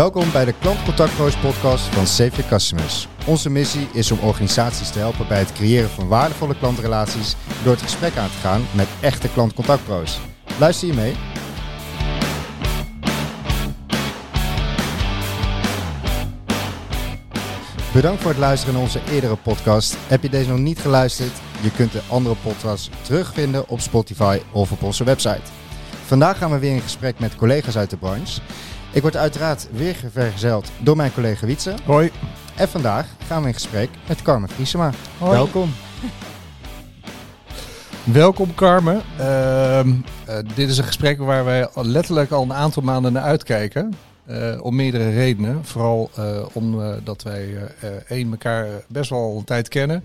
Welkom bij de Klantcontactcoach podcast van Save Your Customers. Onze missie is om organisaties te helpen bij het creëren van waardevolle klantrelaties door het gesprek aan te gaan met echte klantcontactpro's. Luister je mee? Bedankt voor het luisteren naar onze eerdere podcast. Heb je deze nog niet geluisterd? Je kunt de andere podcasts terugvinden op Spotify of op onze website. Vandaag gaan we weer in gesprek met collega's uit de branche. Ik word uiteraard weer vergezeld door mijn collega Wietse. Hoi. En vandaag gaan we in gesprek met Carmen Vriesema. Hoi. Welkom. Welkom Carmen. Ehm, eh, dit is een gesprek waar wij letterlijk al een aantal maanden naar uitkijken. Eh, om meerdere redenen. Vooral eh, omdat wij één elkaar best wel een tijd kennen.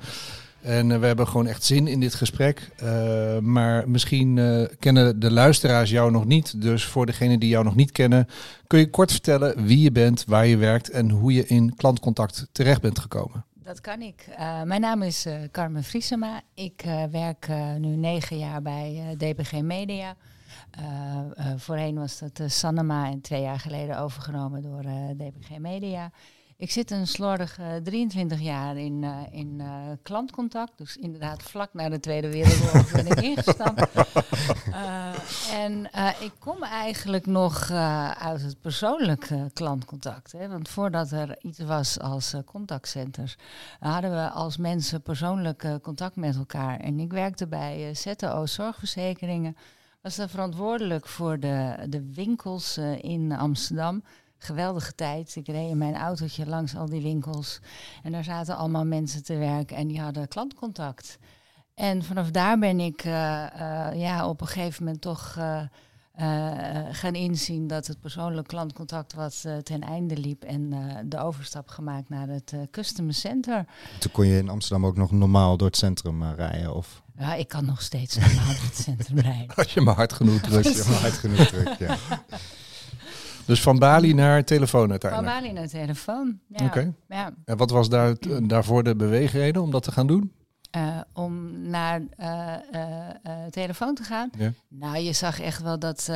En eh, we hebben gewoon echt zin in dit gesprek. Eh, maar misschien eh, kennen de luisteraars jou nog niet. Dus voor degenen die jou nog niet kennen, kun je kort vertellen wie je bent, waar je werkt en hoe je in klantcontact terecht bent gekomen. Dat kan ik. Mijn naam is Carmen Vriesema. Ik werk nu negen jaar bij DPG Media. Voorheen was dat Sanema en twee jaar geleden overgenomen door DPG Media. Ik zit een slordige 23 jaar in, eh, in eh, klantcontact. Dus inderdaad vlak na de Tweede Wereldoorlog ben ik ingestapt. Eh, en ik kom eigenlijk nog uit het persoonlijke klantcontact. Hè? Want voordat er iets was als contactcenters, hadden we als mensen persoonlijk contact met elkaar. En ik werkte bij ZTO Zorgverzekeringen. Was daar verantwoordelijk voor de, de winkels in Amsterdam. Geweldige tijd. Ik reed in mijn autootje langs al die winkels. En daar zaten allemaal mensen te werk en die hadden klantcontact. En vanaf daar ben ik eh, eh, ja, op een gegeven moment toch eh, eh, gaan inzien dat het persoonlijk klantcontact wat ten einde liep. En eh, de overstap gemaakt naar het eh, Customer Center. Toen kon je in Amsterdam ook nog normaal door het centrum rijden. Of Ja, ik kan nog steeds normaal door het centrum rijden. Als je maar hard genoeg drukt. als je maar hard genoeg drukt. Ja. Dus van Bali naar telefoon Van uiteindelijk. Bali naar telefoon. Ja. Oké. Ja. En wat was daar, daarvoor de beweegreden om dat te gaan doen? Eh, om naar eh, eh, telefoon te gaan. Ja. Nou, je zag echt wel dat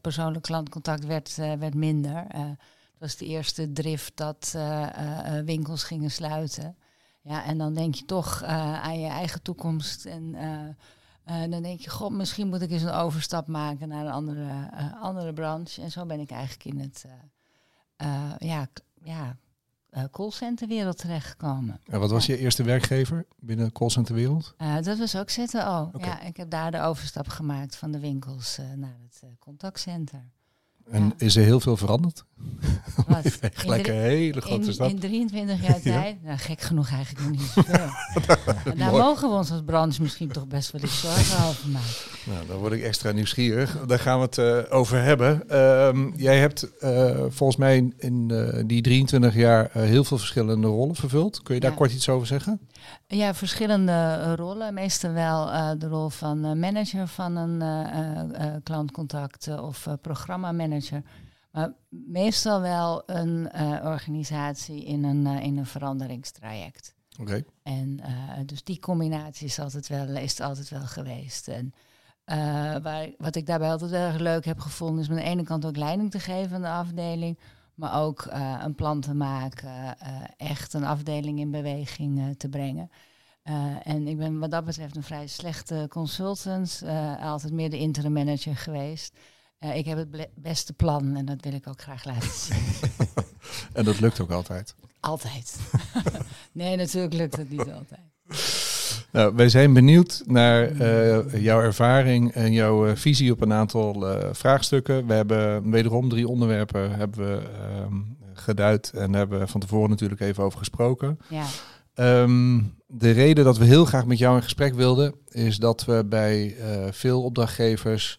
persoonlijk klantcontact werd, werd minder. Het was de eerste drift dat winkels gingen sluiten. Ja, en dan denk je toch aan je eigen toekomst. En eh, dan denk je, god, misschien moet ik eens een overstap maken naar een andere, eh, andere branche. En zo ben ik eigenlijk in het eh, ja, ja, callcenterwereld terechtgekomen. En wat was je eerste werkgever binnen de callcenterwereld? Dat was ook ZTO. Oké. Ja, ik heb daar de overstap gemaakt van de winkels naar het contactcenter. En Ja. is er heel veel veranderd? Wat? Een hele grote in, stap. in 23 jaar Ja. tijd? Nou, gek genoeg eigenlijk nog niet zoveel. Daar mogen we ons als branche misschien toch best wel eens zorgen over maken. Nou, dan word ik extra nieuwsgierig. Daar gaan we het eh, over hebben. Ehm, jij hebt eh, volgens mij in, in, eh, die 23 jaar heel veel verschillende rollen vervuld. Kun je daar Ja. kort iets over zeggen? Ja, verschillende rollen. Meestal wel de rol van manager van een klantcontact of programmamanager. Maar meestal wel een eh, organisatie in een, eh, in een veranderingstraject. Oké. En eh, dus die combinatie is altijd wel, is altijd wel geweest. En waar, wat ik daarbij altijd erg leuk heb gevonden, is aan de ene kant ook leiding te geven aan de afdeling. Maar ook een plan te maken, echt een afdeling in beweging te brengen. En ik ben wat dat betreft een vrij slechte consultant, altijd meer de interim manager geweest. Ik heb het beste plan en dat wil ik ook graag laten zien. En dat lukt ook altijd. Altijd. nee, natuurlijk lukt het niet altijd. Nou, wij zijn benieuwd naar eh, jouw ervaring en jouw eh, visie op een aantal eh, vraagstukken. We hebben wederom drie onderwerpen hebben we, ehm, geduid en daar hebben we van tevoren natuurlijk even over gesproken. Ja. Ehm, de reden dat we heel graag met jou in gesprek wilden, is dat we bij veel opdrachtgevers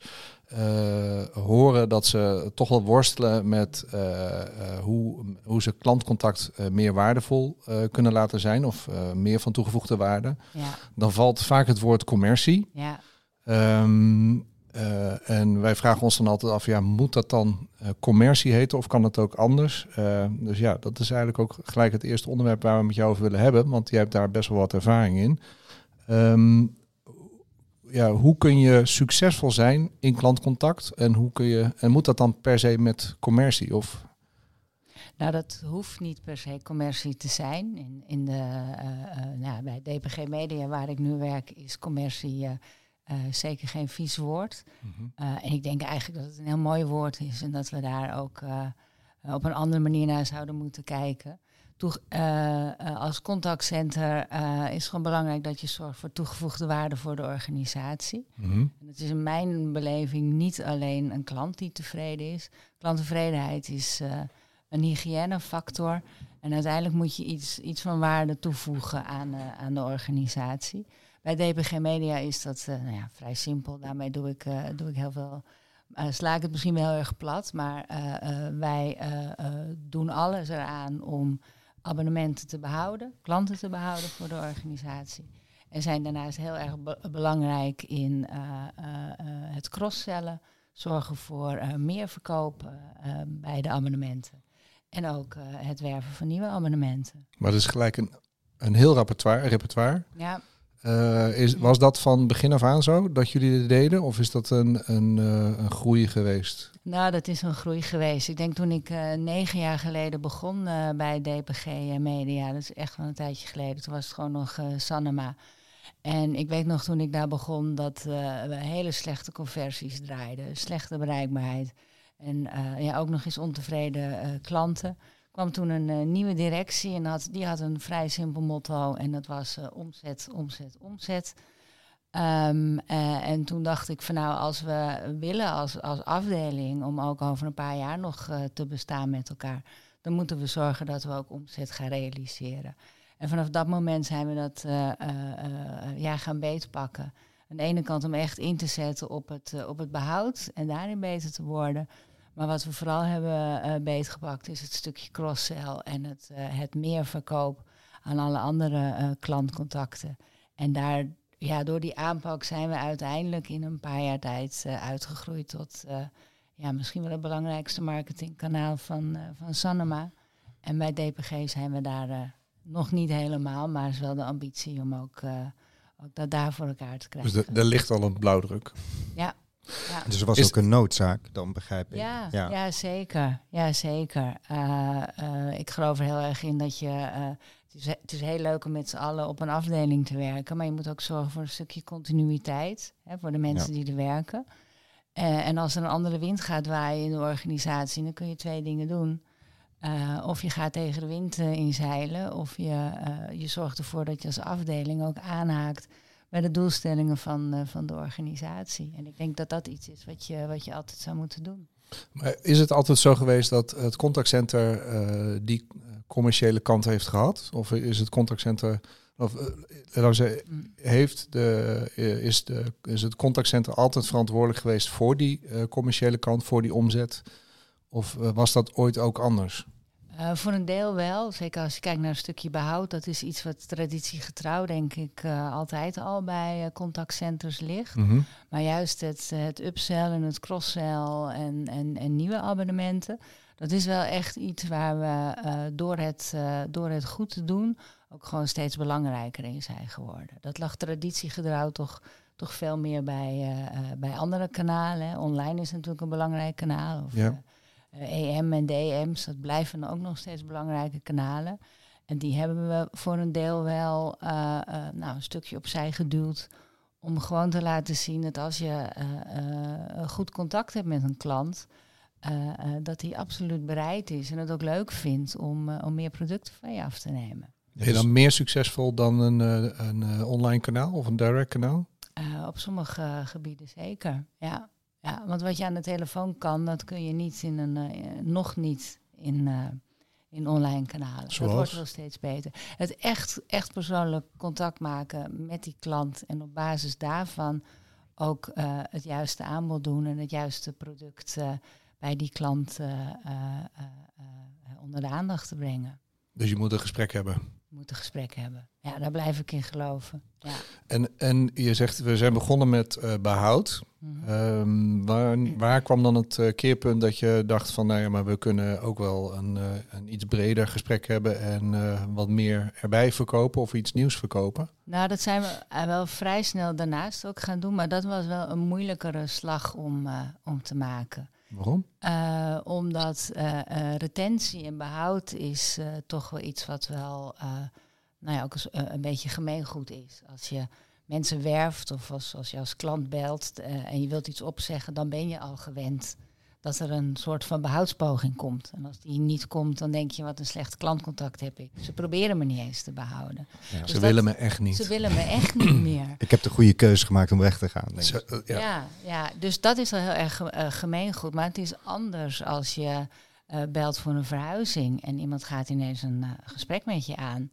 horen dat ze toch wel worstelen met eh, eh, hoe, hoe ze klantcontact eh, meer waardevol eh, kunnen laten zijn of eh, meer van toegevoegde waarde. Ja, Dan valt vaak het woord commercie. ja, Ehm, eh, en wij vragen ons dan altijd af, ja, moet dat dan eh, commercie heten of kan het ook anders? Eh, dus ja, dat is eigenlijk ook gelijk het eerste onderwerp waar we met jou over willen hebben, want jij hebt daar best wel wat ervaring in. Ehm, ja, hoe kun je succesvol zijn in klantcontact en hoe kun je en moet dat dan per se met commercie of Nou, dat hoeft niet per se commercie te zijn. In, in de, uh, uh, nou, bij DPG Media, waar ik nu werk, is commercie uh, zeker geen vies woord. Mm -hmm. en ik denk eigenlijk dat het een heel mooi woord is en dat we daar ook op een andere manier naar zouden moeten kijken. Toe, als contactcenter is het gewoon belangrijk dat je zorgt voor toegevoegde waarde voor de organisatie. Mm -hmm. en het is in mijn beleving niet alleen een klant die tevreden is. Klanttevredenheid is een hygiënefactor. En uiteindelijk moet je iets, iets van waarde toevoegen aan, uh, aan de organisatie. Bij DPG Media is dat uh, nou ja, vrij simpel. Daarmee doe ik, uh, doe ik heel veel. sla ik het misschien wel heel erg plat, maar wij doen alles eraan om abonnementen te behouden, klanten te behouden voor de organisatie. En zijn daarnaast heel erg be belangrijk in het crosscellen, zorgen voor meer verkoop bij de abonnementen. En ook uh, het werven van nieuwe abonnementen. Maar dat is gelijk een, een heel repertoire. repertoire. Ja. Uh, is, was dat van begin af aan zo, dat jullie dit deden? Of is dat een, een, uh, een groei geweest? Nou, dat is een groei geweest. Ik denk toen ik negen jaar geleden begon bij DPG Media, dat is echt wel een tijdje geleden, toen was het gewoon nog Sanema. En ik weet nog toen ik daar begon dat we hele slechte conversies draaiden, slechte bereikbaarheid. En ja, ook nog eens ontevreden klanten. Kwam toen een uh, nieuwe directie en had, die had een vrij simpel motto en dat was omzet, omzet, omzet. Um, en toen dacht ik van nou, als we willen als, als afdeling om ook over een paar jaar nog te bestaan met elkaar, dan moeten we zorgen dat we ook omzet gaan realiseren. En vanaf dat moment zijn we dat ja, gaan beetpakken. Aan de ene kant om echt in te zetten op het, op het behoud en daarin beter te worden. Maar wat we vooral hebben uh, beetgepakt is het stukje cross-sell en het, uh, het meer verkoop aan alle andere uh, klantcontacten. En daar, ja, door die aanpak zijn we uiteindelijk in een paar jaar tijd uitgegroeid tot ja, misschien wel het belangrijkste marketingkanaal van, van Sanema. En bij DPG zijn we daar nog niet helemaal, maar is wel de ambitie om ook, ook dat daar voor elkaar te krijgen. Dus er ligt al een blauwdruk. Ja, ja. Dus er was is ook een noodzaak, dan begrijp ik. Ja, ja. ja zeker. Ja, zeker. Uh, uh, ik geloof er heel erg in dat je... Uh, het, is, het, is, heel leuk om met z'n allen op een afdeling te werken, maar je moet ook zorgen voor een stukje continuïteit hè, voor de mensen ja. die er werken. en als er een andere wind gaat waaien in de organisatie, dan kun je twee dingen doen. of je gaat tegen de wind inzeilen, of je, je zorgt ervoor dat je als afdeling ook aanhaakt bij de doelstellingen van, uh, van de organisatie. En ik denk dat dat iets is wat je, wat je altijd zou moeten doen. Maar is het altijd zo geweest dat het contactcenter uh, die commerciële kant heeft gehad? Of is het contactcenter, of uh, zeggen, mm. heeft de, is, de, is het contactcenter altijd verantwoordelijk geweest voor die commerciële kant, voor die omzet? Of was dat ooit ook anders? Uh, voor een deel wel. Zeker als je kijkt naar een stukje behoud. Dat is iets wat traditiegetrouw, denk ik, uh, altijd al bij uh, contactcenters ligt. Mm -hmm. Maar juist het, het upsell en het crosssell en, en, en nieuwe abonnementen. Dat is wel echt iets waar we door, het, door het goed te doen ook gewoon steeds belangrijker in zijn geworden. Dat lag traditiegetrouw toch, toch veel meer bij, bij andere kanalen. Online is natuurlijk een belangrijk kanaal. Of, ja EM en DM's, dat blijven ook nog steeds belangrijke kanalen. En die hebben we voor een deel wel uh, uh, nou, een stukje opzij geduwd. Om gewoon te laten zien dat als je uh, goed contact hebt met een klant, dat hij absoluut bereid is en het ook leuk vindt om, om meer producten van je af te nemen. Ben je dan meer succesvol dan een, een online kanaal of een direct kanaal? op sommige gebieden zeker, ja. Ja, want wat je aan de telefoon kan, dat kun je niet in een, uh, nog niet in, uh, in online kanalen. Zoals? Dat wordt wel steeds beter. Het echt, echt persoonlijk contact maken met die klant en op basis daarvan ook uh, het juiste aanbod doen en het juiste product bij die klant onder de aandacht te brengen. Dus je moet een gesprek hebben. Je moet een gesprek hebben. Ja, daar blijf ik in geloven. Ja. En, en je zegt, we zijn begonnen met uh, behoud. Mm -hmm. um, waar, waar kwam dan het uh, keerpunt dat je dacht van, nou ja, maar we kunnen ook wel een, uh, een iets breder gesprek hebben en wat meer erbij verkopen of iets nieuws verkopen? Nou, dat zijn we wel vrij snel daarnaast ook gaan doen, maar dat was wel een moeilijkere slag om, om te maken. Waarom? Uh, omdat uh, uh, retentie en behoud is toch wel iets wat wel nou ja, ook een beetje gemeengoed is. Als je mensen werft of als, als je als klant belt en je wilt iets opzeggen, dan ben je al gewend dat er een soort van behoudspoging komt. En als die niet komt, dan denk je, wat een slecht klantcontact heb ik. Ze proberen me niet eens te behouden. Ja, dus ze willen me echt niet. Ze willen me echt niet meer. Ik heb de goede keuze gemaakt om weg te gaan. Denk ik. ja. ja. Ja, dus dat is al heel erg uh, gemeengoed. Maar het is anders als je uh, belt voor een verhuizing en iemand gaat ineens een uh, gesprek met je aan.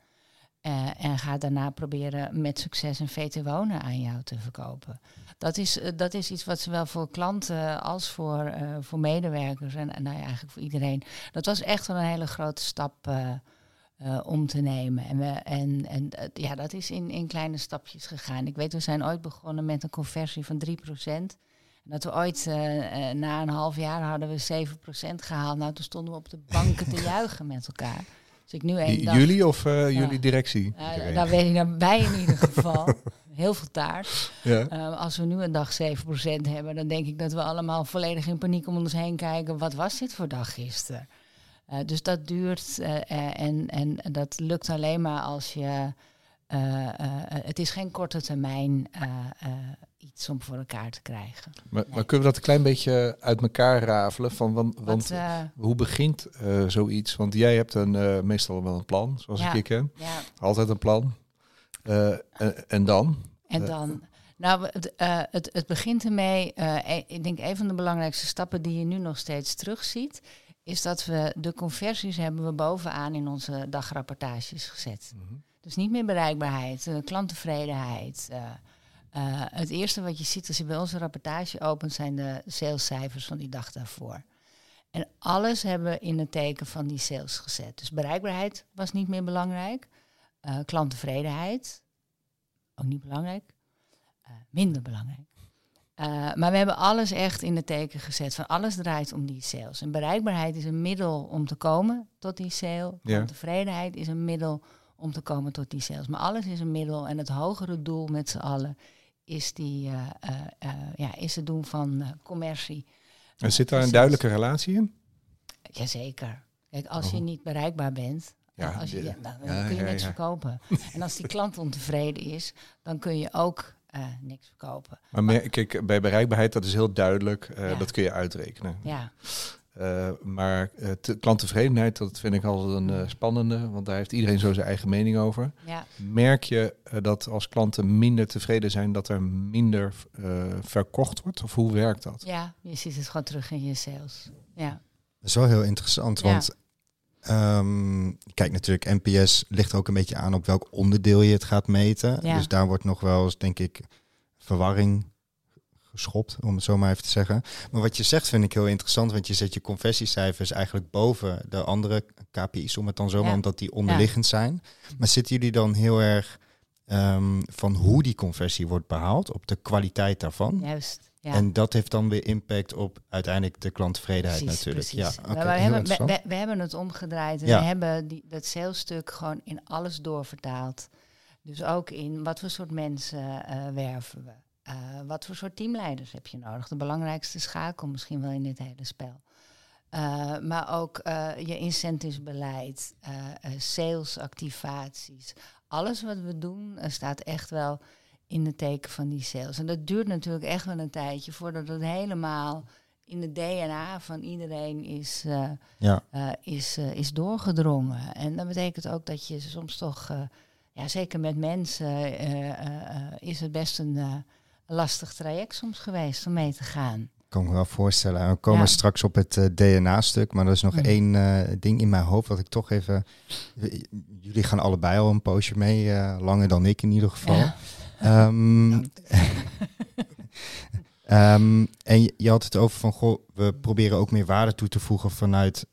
En gaat daarna proberen met succes een VT wonen aan jou te verkopen dat is, eh, dat is iets wat zowel voor klanten als voor, uh, voor medewerkers en, en nou ja, eigenlijk voor iedereen. Dat was echt wel een hele grote stap om te nemen. En, we, en, en ja, dat is in, in kleine stapjes gegaan. Ik weet, we zijn ooit begonnen met een conversie van 3%. En dat we ooit na een half jaar hadden we 7% gehaald. Nou, toen stonden we op de banken te juichen met elkaar. Dus ik nu een dag, jullie of jullie directie? Uh, daar weet ik daarbij in ieder geval. heel veel taart. Ja. Uh, als we nu een dag 7% hebben, dan denk ik dat we allemaal volledig in paniek om ons heen kijken. Wat was dit voor dag gisteren? Uh, dus dat duurt uh, en, en dat lukt alleen maar als je. het is geen korte termijn iets om voor elkaar te krijgen. Maar, maar, kunnen we dat een klein beetje uit elkaar rafelen? Van, want, want hoe begint zoiets? Want jij hebt een, meestal wel een plan, zoals ik je ken. Ja. Altijd een plan. en, en dan? En eh, dan, nou, het, het, het begint ermee, uh, ik denk een van de belangrijkste stappen die je nu nog steeds terugziet, is dat we de conversies hebben we bovenaan in onze dagrapportages gezet. Mm -hmm. Dus niet meer bereikbaarheid, uh, klanttevredenheid. het eerste wat je ziet als je bij onze rapportage opent zijn de salescijfers van die dag daarvoor. En alles hebben we in het teken van die sales gezet. Dus bereikbaarheid was niet meer belangrijk. klanttevredenheid, ook niet belangrijk, uh, minder belangrijk. Uh, maar we hebben alles echt in de teken gezet. Van alles draait om die sales. En bereikbaarheid is een middel om te komen tot die sale. Ja. Tevredenheid is een middel om te komen tot die sales. Maar alles is een middel. En het hogere doel met z'n allen is, die, uh, ja, is het doen van commercie. En zit daar een duidelijke relatie in? Jazeker. Kijk, als je oh. niet bereikbaar bent, ja, als je, dan, kun je niks verkopen. En als die klant ontevreden is, dan kun je ook uh, niks verkopen. Maar, maar kijk, bij bereikbaarheid, dat is heel duidelijk. Uh, dat kun je uitrekenen. Ja. Uh, maar klanttevredenheid, dat vind ik altijd een spannende, want daar heeft iedereen zo zijn eigen mening over. Ja. Merk je dat als klanten minder tevreden zijn, dat er minder verkocht wordt? Of hoe werkt dat? Ja, je ziet het gewoon terug in je sales. Ja. Dat is wel heel interessant, want Um, kijk, natuurlijk, NPS ligt ook een beetje aan op welk onderdeel je het gaat meten. Dus daar wordt nog wel eens, denk ik, verwarring geschopt, om het zo maar even te zeggen. Maar wat je zegt vind ik heel interessant, want je zet je conversiecijfers eigenlijk boven de andere KPI's, om het dan zo maar, omdat die onderliggend zijn. Maar zitten jullie dan heel erg um, van hoe die conversie wordt behaald, op de kwaliteit daarvan? Juist. En dat heeft dan weer impact op uiteindelijk de klanttevredenheid natuurlijk. Ja, okay, we, hebben, we, we, hebben het omgedraaid. En We hebben die, dat salesstuk gewoon in alles doorvertaald. Dus ook in wat voor soort mensen uh, werven we. Uh, wat voor soort teamleiders heb je nodig? De belangrijkste schakel misschien wel in dit hele spel. Uh, maar ook je incentivesbeleid, salesactivaties. Alles wat we doen staat echt wel in het teken van die sales. En dat duurt natuurlijk echt wel een tijdje voordat het helemaal in de DNA van iedereen is, uh, ja. uh, is, uh, is doorgedrongen. En dat betekent ook dat je soms toch, ja, zeker met mensen, is het best een lastig traject soms geweest om mee te gaan. Kan me wel voorstellen. We komen straks op het DNA-stuk, maar er is nog mm. één ding in mijn hoofd wat ik toch even. Jullie gaan allebei al een poosje mee, langer dan ik in ieder geval. Ja. Um, um, en je, had het over van, goh, we proberen ook meer waarde toe te voegen vanuit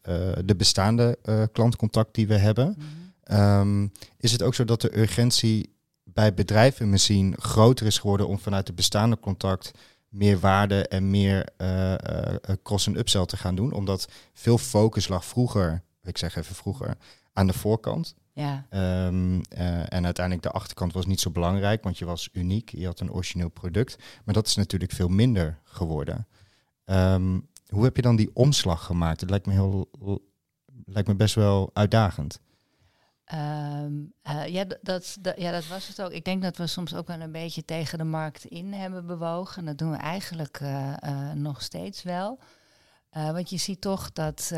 de bestaande klantcontact die we hebben. Mm um, is het ook zo dat de urgentie bij bedrijven misschien groter is geworden om vanuit de bestaande contact meer waarde en meer uh, cross- en upsell te gaan doen? Omdat veel focus lag vroeger, ik zeg even vroeger, aan de voorkant. Ja. Um, uh, en uiteindelijk de achterkant was niet zo belangrijk, want je was uniek, je had een origineel product. Maar dat is natuurlijk veel minder geworden. Um, hoe heb je dan die omslag gemaakt? Het lijkt me, heel, lijkt me best wel uitdagend. Ehm, eh, ja, dat, dat, ja, dat was het ook. Ik denk dat we soms ook wel een beetje tegen de markt in hebben bewogen. Dat doen we eigenlijk eh, eh, nog steeds wel. want je ziet toch dat.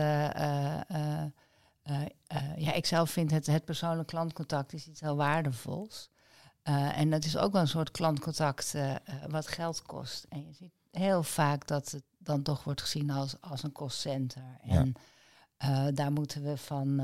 ja, ik zelf vind het, het persoonlijk klantcontact is iets heel waardevols. en dat is ook wel een soort klantcontact wat geld kost. En je ziet heel vaak dat het dan toch wordt gezien als, als een kostcenter. En daar moeten we van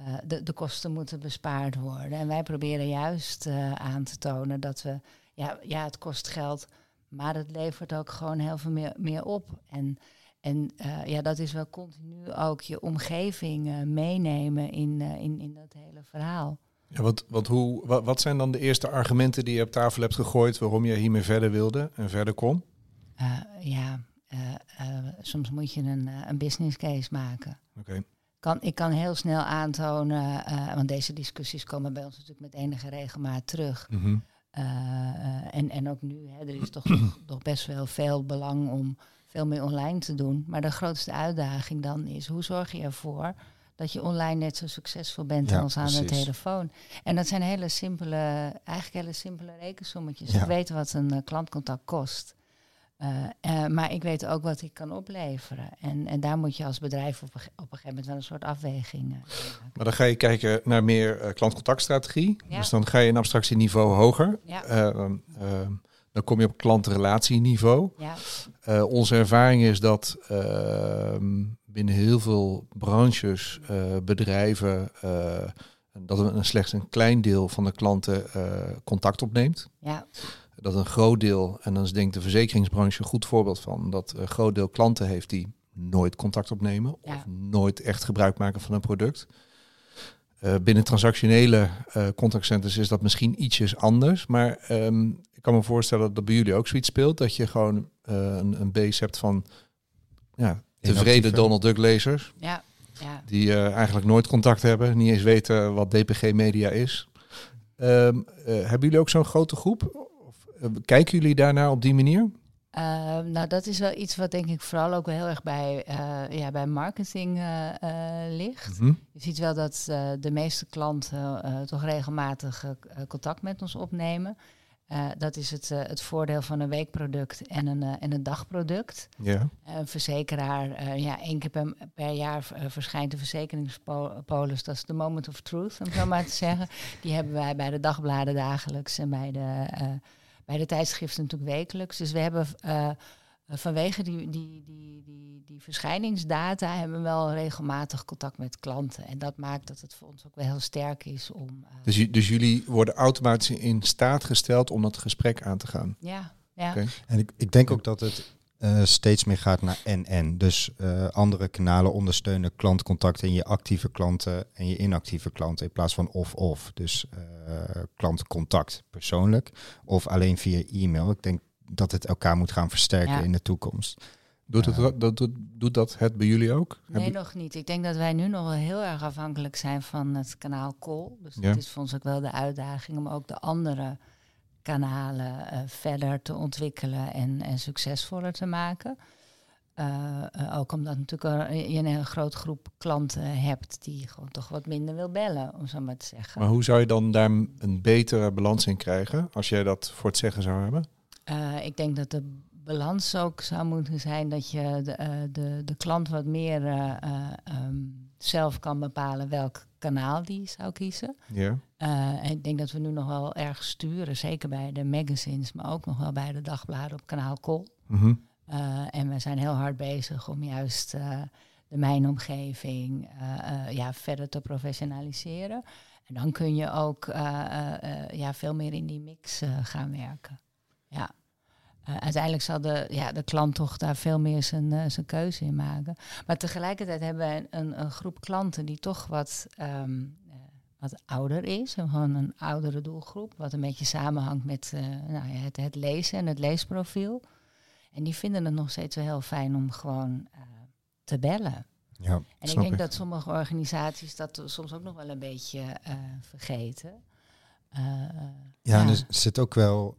uh, de, de kosten moeten bespaard worden. En wij proberen juist uh, aan te tonen dat we, ja, ja, het kost geld, maar het levert ook gewoon heel veel meer, meer op. En, en uh, ja, dat is wel continu ook je omgeving meenemen in, in, in dat hele verhaal. Ja, wat, wat, hoe, wat, wat zijn dan de eerste argumenten die je op tafel hebt gegooid waarom je hiermee verder wilde en verder kon? ja, soms moet je een, een business case maken. Oké kan, ik kan heel snel aantonen, uh, want deze discussies komen bij ons natuurlijk met enige regelmaat terug. Mm -hmm. uh, en, en ook nu, hè, er is toch nog best wel veel belang om veel meer online te doen. Maar de grootste uitdaging dan is, hoe zorg je ervoor dat je online net zo succesvol bent als aan de telefoon. En dat zijn hele simpele, eigenlijk hele simpele rekensommetjes. Ja. Ik weet wat een klantcontact kost. Uh, uh, maar ik weet ook wat ik kan opleveren. En, en daar moet je als bedrijf op een, op een gegeven moment wel een soort afweging uh, Maar dan ga je kijken naar meer klantcontactstrategie. Ja. Dus dan ga je een abstractieniveau hoger. Ja. Dan kom je op klantrelatieniveau. Ja. onze ervaring is dat ehm, binnen heel veel branches, bedrijven, dat een, slechts een klein deel van de klanten contact opneemt. Ja dat een groot deel, en dan is denk ik de verzekeringsbranche een goed voorbeeld van, dat een groot deel klanten heeft die nooit contact opnemen of nooit echt gebruik maken van een product. Uh, binnen transactionele uh, contactcenters is dat misschien ietsjes anders, maar um, ik kan me voorstellen dat, dat bij jullie ook zoiets speelt, dat je gewoon uh, een, een base hebt van ja, tevreden Donald Duck lezers, ja, ja. die eigenlijk nooit contact hebben, niet eens weten wat DPG Media is. Um, hebben jullie ook zo'n grote groep? Eh, kijken jullie daarnaar op die manier? Uh, nou, dat is wel iets wat denk ik vooral ook wel heel erg bij, uh, ja, bij marketing uh, ligt. Mm -hmm. Je ziet wel dat de meeste klanten toch regelmatig contact met ons opnemen. dat is het, het voordeel van een weekproduct en een, en een dagproduct. Yeah. Een verzekeraar, ja, één keer per, per jaar verschijnt de verzekeringspolis. Dat is de moment of truth, om zo maar te zeggen. Die hebben wij bij de dagbladen dagelijks en bij de bij de tijdschriften natuurlijk wekelijks. Dus we hebben uh, vanwege die, die, die, die, die verschijningsdata hebben we wel regelmatig contact met klanten. En dat maakt dat het voor ons ook wel heel sterk is om. Uh, dus, dus jullie worden automatisch in staat gesteld om dat gesprek aan te gaan? Ja. ja. Okay. En ik, ik denk ook dat het uh, steeds meer gaat naar en-en. Dus uh, andere kanalen ondersteunen klantcontact in je actieve klanten en je inactieve klanten in plaats van of-of. Dus uh, klantcontact persoonlijk of alleen via e-mail. Ik denk dat het elkaar moet gaan versterken ja. in de toekomst. Doet, het, dat, doet, doet dat het bij jullie ook? Nee, nog niet. Ik denk dat wij nu nog wel heel erg afhankelijk zijn van het kanaal Call. Dus ja. dat is voor ons ook wel de uitdaging om ook de andere kanalen uh, verder te ontwikkelen en, en succesvoller te maken. Uh, uh, ook omdat natuurlijk je een, een grote groep klanten hebt die gewoon toch wat minder wil bellen, om zo maar te zeggen. Maar hoe zou je dan daar een betere balans in krijgen, als jij dat voor het zeggen zou hebben? ik denk dat de balans ook zou moeten zijn dat je de, de, de klant wat meer um, zelf kan bepalen welk kanaal die zou kiezen. Ja. Uh, en ik denk dat we nu nog wel erg sturen, zeker bij de magazines, maar ook nog wel bij de dagbladen op kanaal Col. Mm -hmm. uh, en we zijn heel hard bezig om juist uh, de mijnomgeving ja, verder te professionaliseren. En dan kun je ook ja, veel meer in die mix gaan werken. Ja. Uh, uiteindelijk zal de, ja, de klant toch daar veel meer zijn, uh, zijn keuze in maken. Maar tegelijkertijd hebben we een, een groep klanten die toch wat, um, uh, wat ouder is. Gewoon een oudere doelgroep. Wat een beetje samenhangt met nou ja, het, het, lezen en het leesprofiel. En die vinden het nog steeds wel heel fijn om gewoon te bellen. Ja, en ik denk ik. dat sommige organisaties dat soms ook nog wel een beetje vergeten. Ja, ja, er zit ook wel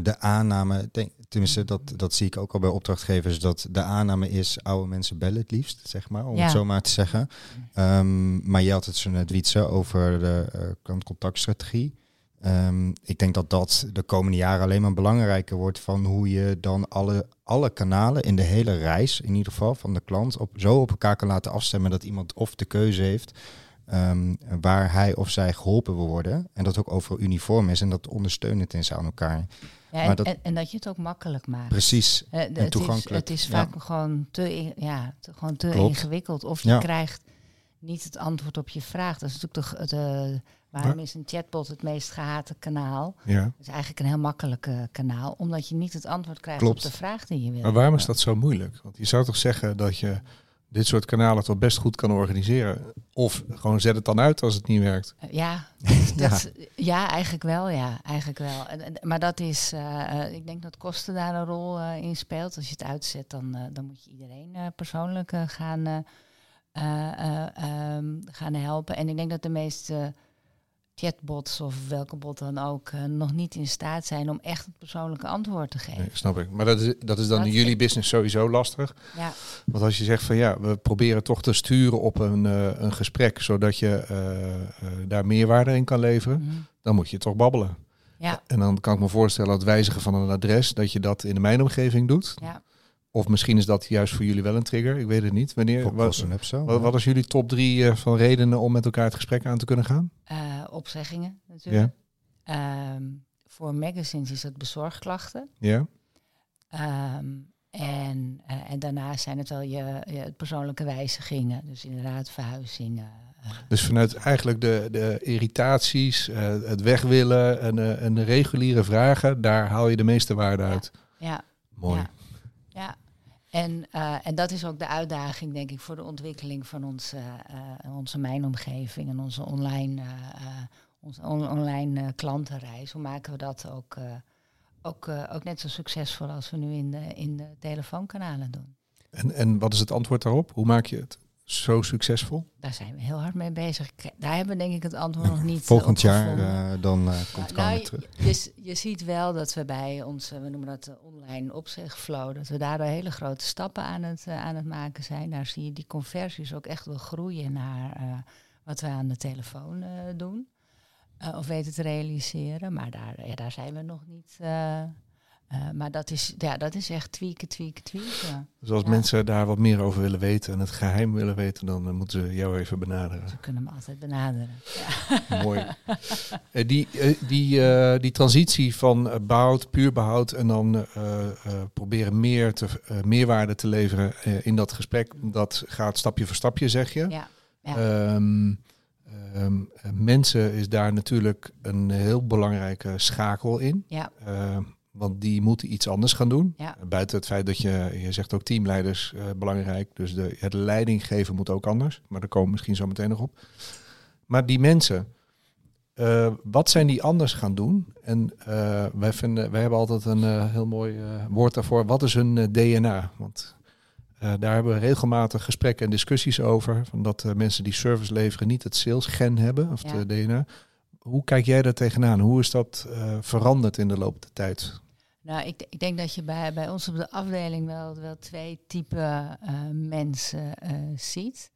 de aanname. Denk, tenminste dat, dat zie ik ook al bij opdrachtgevers, dat de aanname is oude mensen bellen het liefst, zeg maar, om Ja. het zo maar te zeggen. Ehm, maar je had het zo net, Wietse, over de eh, klantcontactstrategie. Ehm, ik denk dat dat de komende jaren alleen maar belangrijker wordt van hoe je dan alle, alle kanalen in de hele reis, in ieder geval van de klant, op, zo op elkaar kan laten afstemmen dat iemand of de keuze heeft ehm, waar hij of zij geholpen wil worden. En dat ook over uniform is en dat ondersteunend is aan elkaar. Ja, Maar en, dat- en, en dat je het ook makkelijk maakt. Precies. Eh, de- het is, toegankelijk, het is ja. vaak gewoon te, in- ja, te- gewoon te Klopt. ingewikkeld. Of je Ja. krijgt niet het antwoord op je vraag. Dat is natuurlijk de, de, waarom is een chatbot het meest gehate kanaal? Ja. Het is eigenlijk een heel makkelijk eh, kanaal, omdat je niet het antwoord krijgt Klopt. op de vraag die je wil. Maar waarom is dat zo moeilijk? Want je zou toch zeggen dat je dit soort kanalen toch best goed kan organiseren. Of gewoon zet het dan uit als het niet werkt. Eh, Ja, dat, ja, eigenlijk wel, ja, eigenlijk wel. Maar dat is, eh, eh, ik denk dat kosten daar een rol eh, in speelt. Als je het uitzet, dan, dan moet je iedereen persoonlijk gaan, eh, eh, eh, ehm, gaan helpen. En ik denk dat de meeste chatbots of welke bot dan ook eh, nog niet in staat zijn om echt het persoonlijke antwoord te geven. Nee, snap ik. Maar dat is, dat is dan Dat in jullie business sowieso lastig. Ja, Want als je zegt van ja, we proberen toch te sturen op een, eh, een gesprek, zodat je eh, daar meerwaarde in kan leveren, mhm. dan moet je toch babbelen. ja, En dan kan ik me voorstellen dat wijzigen van een adres, dat je dat in de mijnomgeving doet. ja. Of misschien is dat juist voor jullie wel een trigger. Ik weet het niet. Wanneer, wat, Up zo. wat, wat is jullie top drie eh, van redenen om met elkaar het gesprek aan te kunnen gaan? Eh, opzeggingen natuurlijk. Ehm, voor magazines is het bezorgklachten. Ja? Ehm, en, eh, en daarnaast zijn het wel je, je persoonlijke wijzigingen. Dus inderdaad verhuizingen. eh, Dus vanuit eigenlijk de, de irritaties, eh, het weg willen en, eh, en de reguliere vragen, daar haal je de meeste waarde Ja. uit. ja, Mooi. Ja. ja. En, eh, en dat is ook de uitdaging, denk ik, voor de ontwikkeling van onze, eh, onze mijnomgeving en onze online, eh, onze on- online klantenreis. Hoe maken we dat ook, ook, ook net zo succesvol als we nu in de, in de telefoonkanalen doen? En, en wat is het antwoord daarop? Hoe maak je het zo succesvol? Daar zijn we heel hard mee bezig. Daar hebben we denk ik het antwoord nog niet eh, Volgend jaar eh, dan eh, komt Nou, Carmen nou, terug. je, je, ziet wel dat we bij onze, we noemen dat de online opzegflow, dat we daardoor hele grote stappen aan het, aan het maken zijn. Daar zie je die conversies ook echt wel groeien naar wat we aan de telefoon doen. Of weten te realiseren. Maar daar, ja, daar zijn we nog niet. Eh, maar dat is, ja, dat is echt tweaken, tweaken, tweaken. Dus als Ja. mensen daar wat meer over willen weten en het geheim willen weten, dan eh, moeten ze jou even benaderen. Ze kunnen me altijd benaderen. Mooi. Eh, die, die, die transitie van eh, behoud, puur behoud en dan proberen meer te, meerwaarde te leveren in dat gesprek, dat gaat stapje voor stapje, zeg je. Ja, ja. Ehm, ehm, eh, mensen is daar natuurlijk een heel belangrijke schakel in. ja, Ehm, want die moeten iets anders gaan doen. Ja. Buiten het feit dat je, je zegt ook teamleiders eh, belangrijk. Dus de, het leiding geven moet ook anders. Maar daar komen we misschien zo meteen nog op. Maar die mensen, eh, wat zijn die anders gaan doen? En eh, wij, vinden, wij hebben altijd een heel mooi woord daarvoor. Wat is hun DNA? Want daar hebben we regelmatig gesprekken en discussies over. Van dat mensen die service leveren niet het sales gen hebben, of Ja. de DNA. Hoe kijk jij daar tegenaan? Hoe is dat veranderd in de loop der tijd? Nou, ik, ik denk dat je bij, bij ons op de afdeling wel, wel twee typen eh, mensen eh, ziet.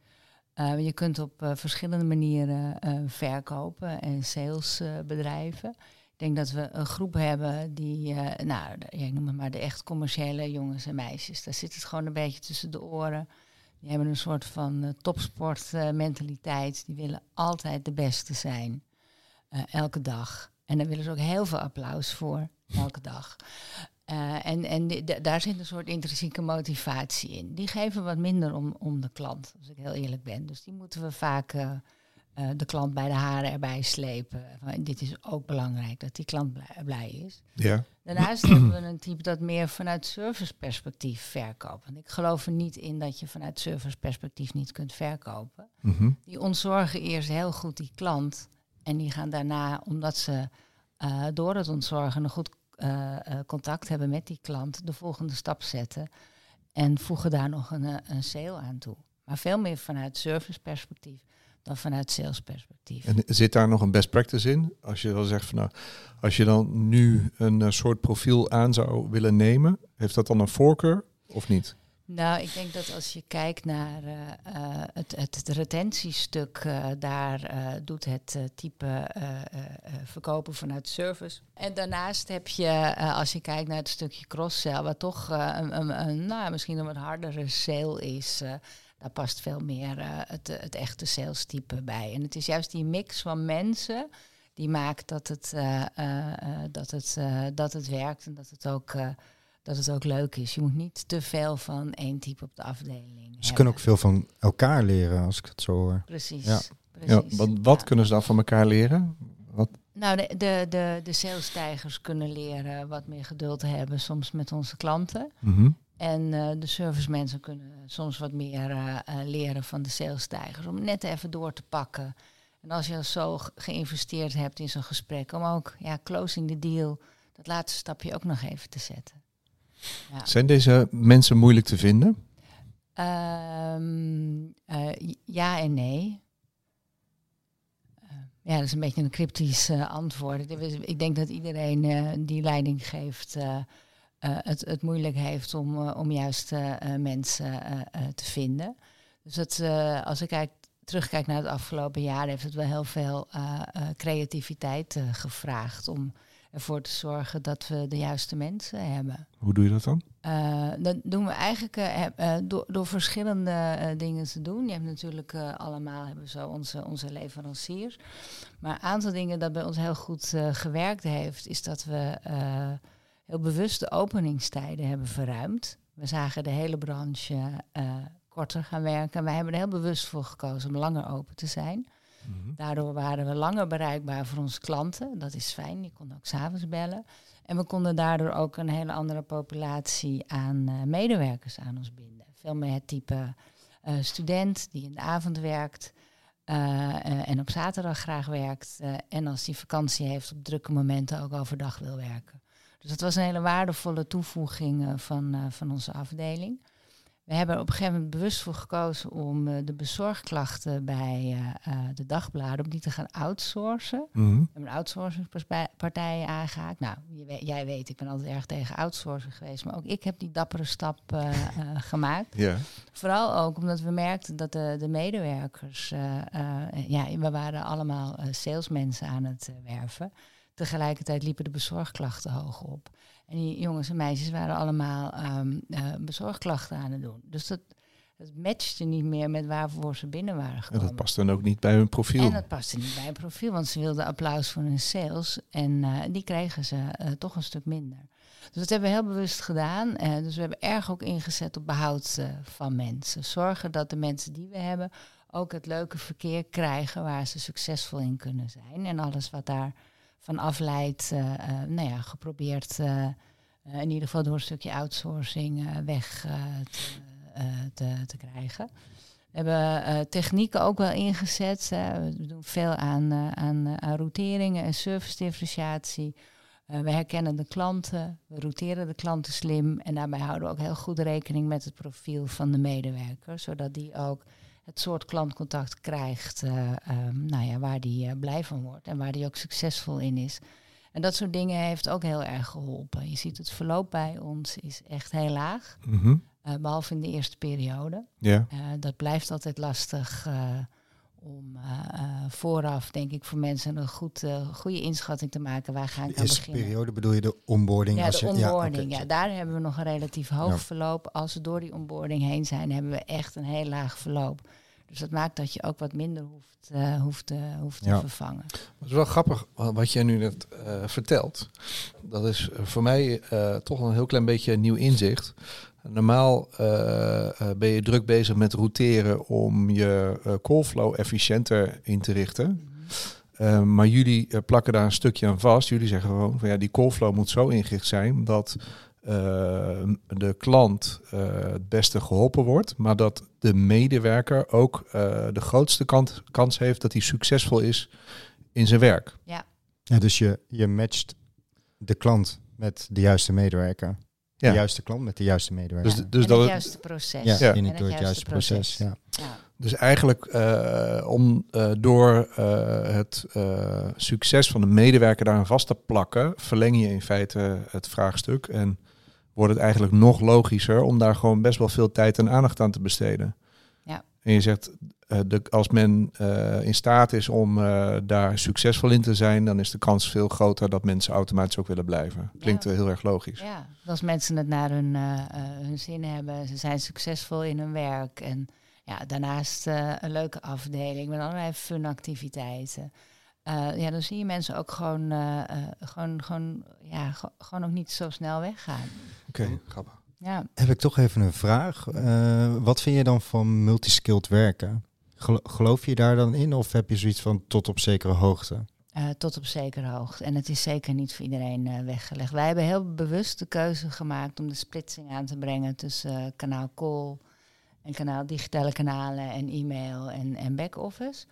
Eh, je kunt op verschillende manieren verkopen en salesbedrijven. bedrijven. ik denk dat we een groep hebben die, nou, ik noem het maar de echt commerciële jongens en meisjes. Daar zit het gewoon een beetje tussen de oren. Die hebben een soort van topsportmentaliteit. die willen altijd de beste zijn. elke dag. En daar willen ze ook heel veel applaus voor, elke dag. Eh, en en daar zit een soort intrinsieke motivatie in. Die geven wat minder om, om de klant, als ik heel eerlijk ben. Dus die moeten we vaak eh, eh, de klant bij de haren erbij slepen. Van, dit is ook belangrijk, dat die klant blij, blij is. Ja. Daarnaast hebben we een type dat meer vanuit serviceperspectief verkoopt. Want ik geloof er niet in dat je vanuit serviceperspectief niet kunt verkopen. Mhm. Die ontzorgen eerst heel goed die klant. En die gaan daarna, omdat ze door het ontzorgen een goed eh, eh, contact hebben met die klant, de volgende stap zetten. En voegen daar nog een, eh, een sale aan toe. Maar veel meer vanuit serviceperspectief dan vanuit salesperspectief. En zit daar nog een best practice in? Als je dan zegt van nou, als je dan nu een soort profiel aan zou willen nemen, heeft dat dan een voorkeur of niet? Nou, ik denk dat als je kijkt naar uh, uh, het, het, retentiestuk, uh, daar doet het type verkopen vanuit service. En daarnaast heb je, als je kijkt naar het stukje cross-sell, wat toch een, een, een, nou, misschien een wat hardere sale is, daar past veel meer het, het echte sales type bij. En het is juist die mix van mensen die maakt dat het, dat het, dat het werkt en dat het ook dat het ook leuk is. Je moet niet te veel van één type op de afdeling. Ze kunnen ook veel van elkaar leren, als ik het zo hoor. Precies. Ja. precies. Ja, wat wat kunnen ze dan van elkaar leren? Wat? Nou, de, de, de, de salestijgers kunnen leren wat meer geduld te hebben, soms met onze klanten. Mhm. En uh, de servicemensen kunnen soms wat meer uh, uh, leren van de salestijgers, om net even door te pakken. En als je zo geïnvesteerd hebt in zo'n gesprek, om ook ja, closing the deal, dat laatste stapje ook nog even te zetten. Ja. Zijn deze mensen moeilijk te vinden? Um, uh, ja en nee. Uh, ja, dat is een beetje een cryptisch uh, antwoord. Ik denk dat iedereen die leiding geeft het, het moeilijk heeft om, om juist mensen te vinden. Dus dat, als ik kijk, terugkijk naar het afgelopen jaar, heeft het wel heel veel creativiteit gevraagd om ervoor te zorgen dat we de juiste mensen hebben. Hoe doe je dat dan? Uh, dat doen we eigenlijk uh, uh, door, door verschillende dingen te doen. Je hebt natuurlijk allemaal hebben zo onze, onze leveranciers. Maar een aantal dingen dat bij ons heel goed gewerkt heeft, is dat we heel bewust de openingstijden hebben verruimd. We zagen de hele branche korter gaan werken. Wij hebben er heel bewust voor gekozen om langer open te zijn. Mm-hmm. Daardoor waren we langer bereikbaar voor onze klanten. Dat is fijn, die konden ook s'avonds bellen. En we konden daardoor ook een hele andere populatie aan uh, medewerkers aan ons binden. Veel meer het type uh, student die in de avond werkt uh, en op zaterdag graag werkt. en als die vakantie heeft op drukke momenten ook overdag wil werken. Dus dat was een hele waardevolle toevoeging van, van onze afdeling. We hebben er op een gegeven moment bewust voor gekozen om uh, de bezorgklachten bij uh, uh, de dagbladen om die te gaan outsourcen. Mhm. We hebben een outsourcingspartij aangehaakt. Nou, jij weet, ik ben altijd erg tegen outsourcen geweest, maar ook ik heb die dappere stap gemaakt. Vooral ook omdat we merkten dat de, de medewerkers, ja, we waren allemaal salesmensen aan het werven. Tegelijkertijd liepen de bezorgklachten hoog op. En die jongens en meisjes waren allemaal um, uh, bezorgklachten aan het doen. Dus dat, dat matchte niet meer met waarvoor ze binnen waren gekomen. En dat past dan ook niet bij hun profiel. En dat paste niet bij hun profiel, want ze wilden applaus voor hun sales. En uh, die kregen ze uh, toch een stuk minder. Dus dat hebben we heel bewust gedaan. dus we hebben erg ook ingezet op behoud van mensen. Zorgen dat de mensen die we hebben ook het leuke verkeer krijgen waar ze succesvol in kunnen zijn. En alles wat daar van afleidt, uh, uh, nou ja, geprobeerd uh, in ieder geval door een stukje outsourcing weg te, te, te, krijgen. We hebben technieken ook wel ingezet. we doen veel aan, aan, aan routeringen en service differentiatie. we herkennen de klanten, we routeren de klanten slim en daarbij houden we ook heel goed rekening met het profiel van de medewerker, zodat die ook het soort klantcontact krijgt uh, um, nou ja, waar die uh, blij van wordt en waar die ook succesvol in is. En dat soort dingen heeft ook heel erg geholpen. Je ziet het verloop bij ons is echt heel laag, mm -hmm. uh, behalve in de eerste periode. Yeah. dat blijft altijd lastig om vooraf, denk ik, voor mensen een goed, goede inschatting te maken. Waar ga ik de aan beginnen? periode bedoel je de onboarding? Ja, als de je, onboarding. Ja, ja, daar hebben we nog een relatief hoog Ja. verloop. Als we door die onboarding heen zijn, hebben we echt een heel laag verloop. Dus dat maakt dat je ook wat minder hoeft, uh, hoeft, uh, hoeft te vervangen. Het is wel grappig wa- wat jij nu net eh, vertelt. Dat is eh, voor mij eh, toch een heel klein beetje een nieuw inzicht. Normaal eh, eh, ben je druk bezig met routeren om je eh, callflow efficiënter in te richten. Eh, maar jullie eh, plakken daar een stukje aan vast. Jullie zeggen gewoon van ja, die callflow moet zo ingericht zijn dat eh, de klant eh, het beste geholpen wordt, maar dat de medewerker ook eh, de grootste kant, kans heeft dat hij succesvol is in zijn werk. Ja, dus je, je matcht de klant met de juiste medewerker. Ja. De juiste klant met de juiste medewerker. Dus, Ja. dus en dat het het- juiste proces. ja, Ja. in En het door het juiste proces. Ja. Ja. Dus eigenlijk eh, om eh, door eh, het eh, succes van de medewerker daar aan vast te plakken, verleng je in feite het vraagstuk en wordt het eigenlijk nog logischer om daar gewoon best wel veel tijd en aandacht aan te besteden. Ja. En je zegt, eh, de, als men eh, in staat is om eh, daar succesvol in te zijn, dan is de kans veel groter dat mensen automatisch ook willen blijven. Klinkt Ja. heel erg logisch. Ja, als mensen het naar hun, hun zin hebben, ze zijn succesvol in hun werk. En ja, daarnaast een leuke afdeling met allerlei funactiviteiten. Eh ja, dan zie je mensen ook gewoon, eh, eh, gewoon, gewoon, ja, gewoon ook niet zo snel weggaan. Oké, grappig. Ja, Heb ik toch even een vraag. Eh, wat vind je dan van multiskilled werken? Gelo- geloof je daar dan in of heb je zoiets van tot op zekere hoogte? eh, tot op zekere hoogte. En het is zeker niet voor iedereen eh, weggelegd. Wij hebben heel bewust de keuze gemaakt om de splitsing aan te brengen tussen kanaal call en kanaal digitale kanalen en e-mail en, en back-office.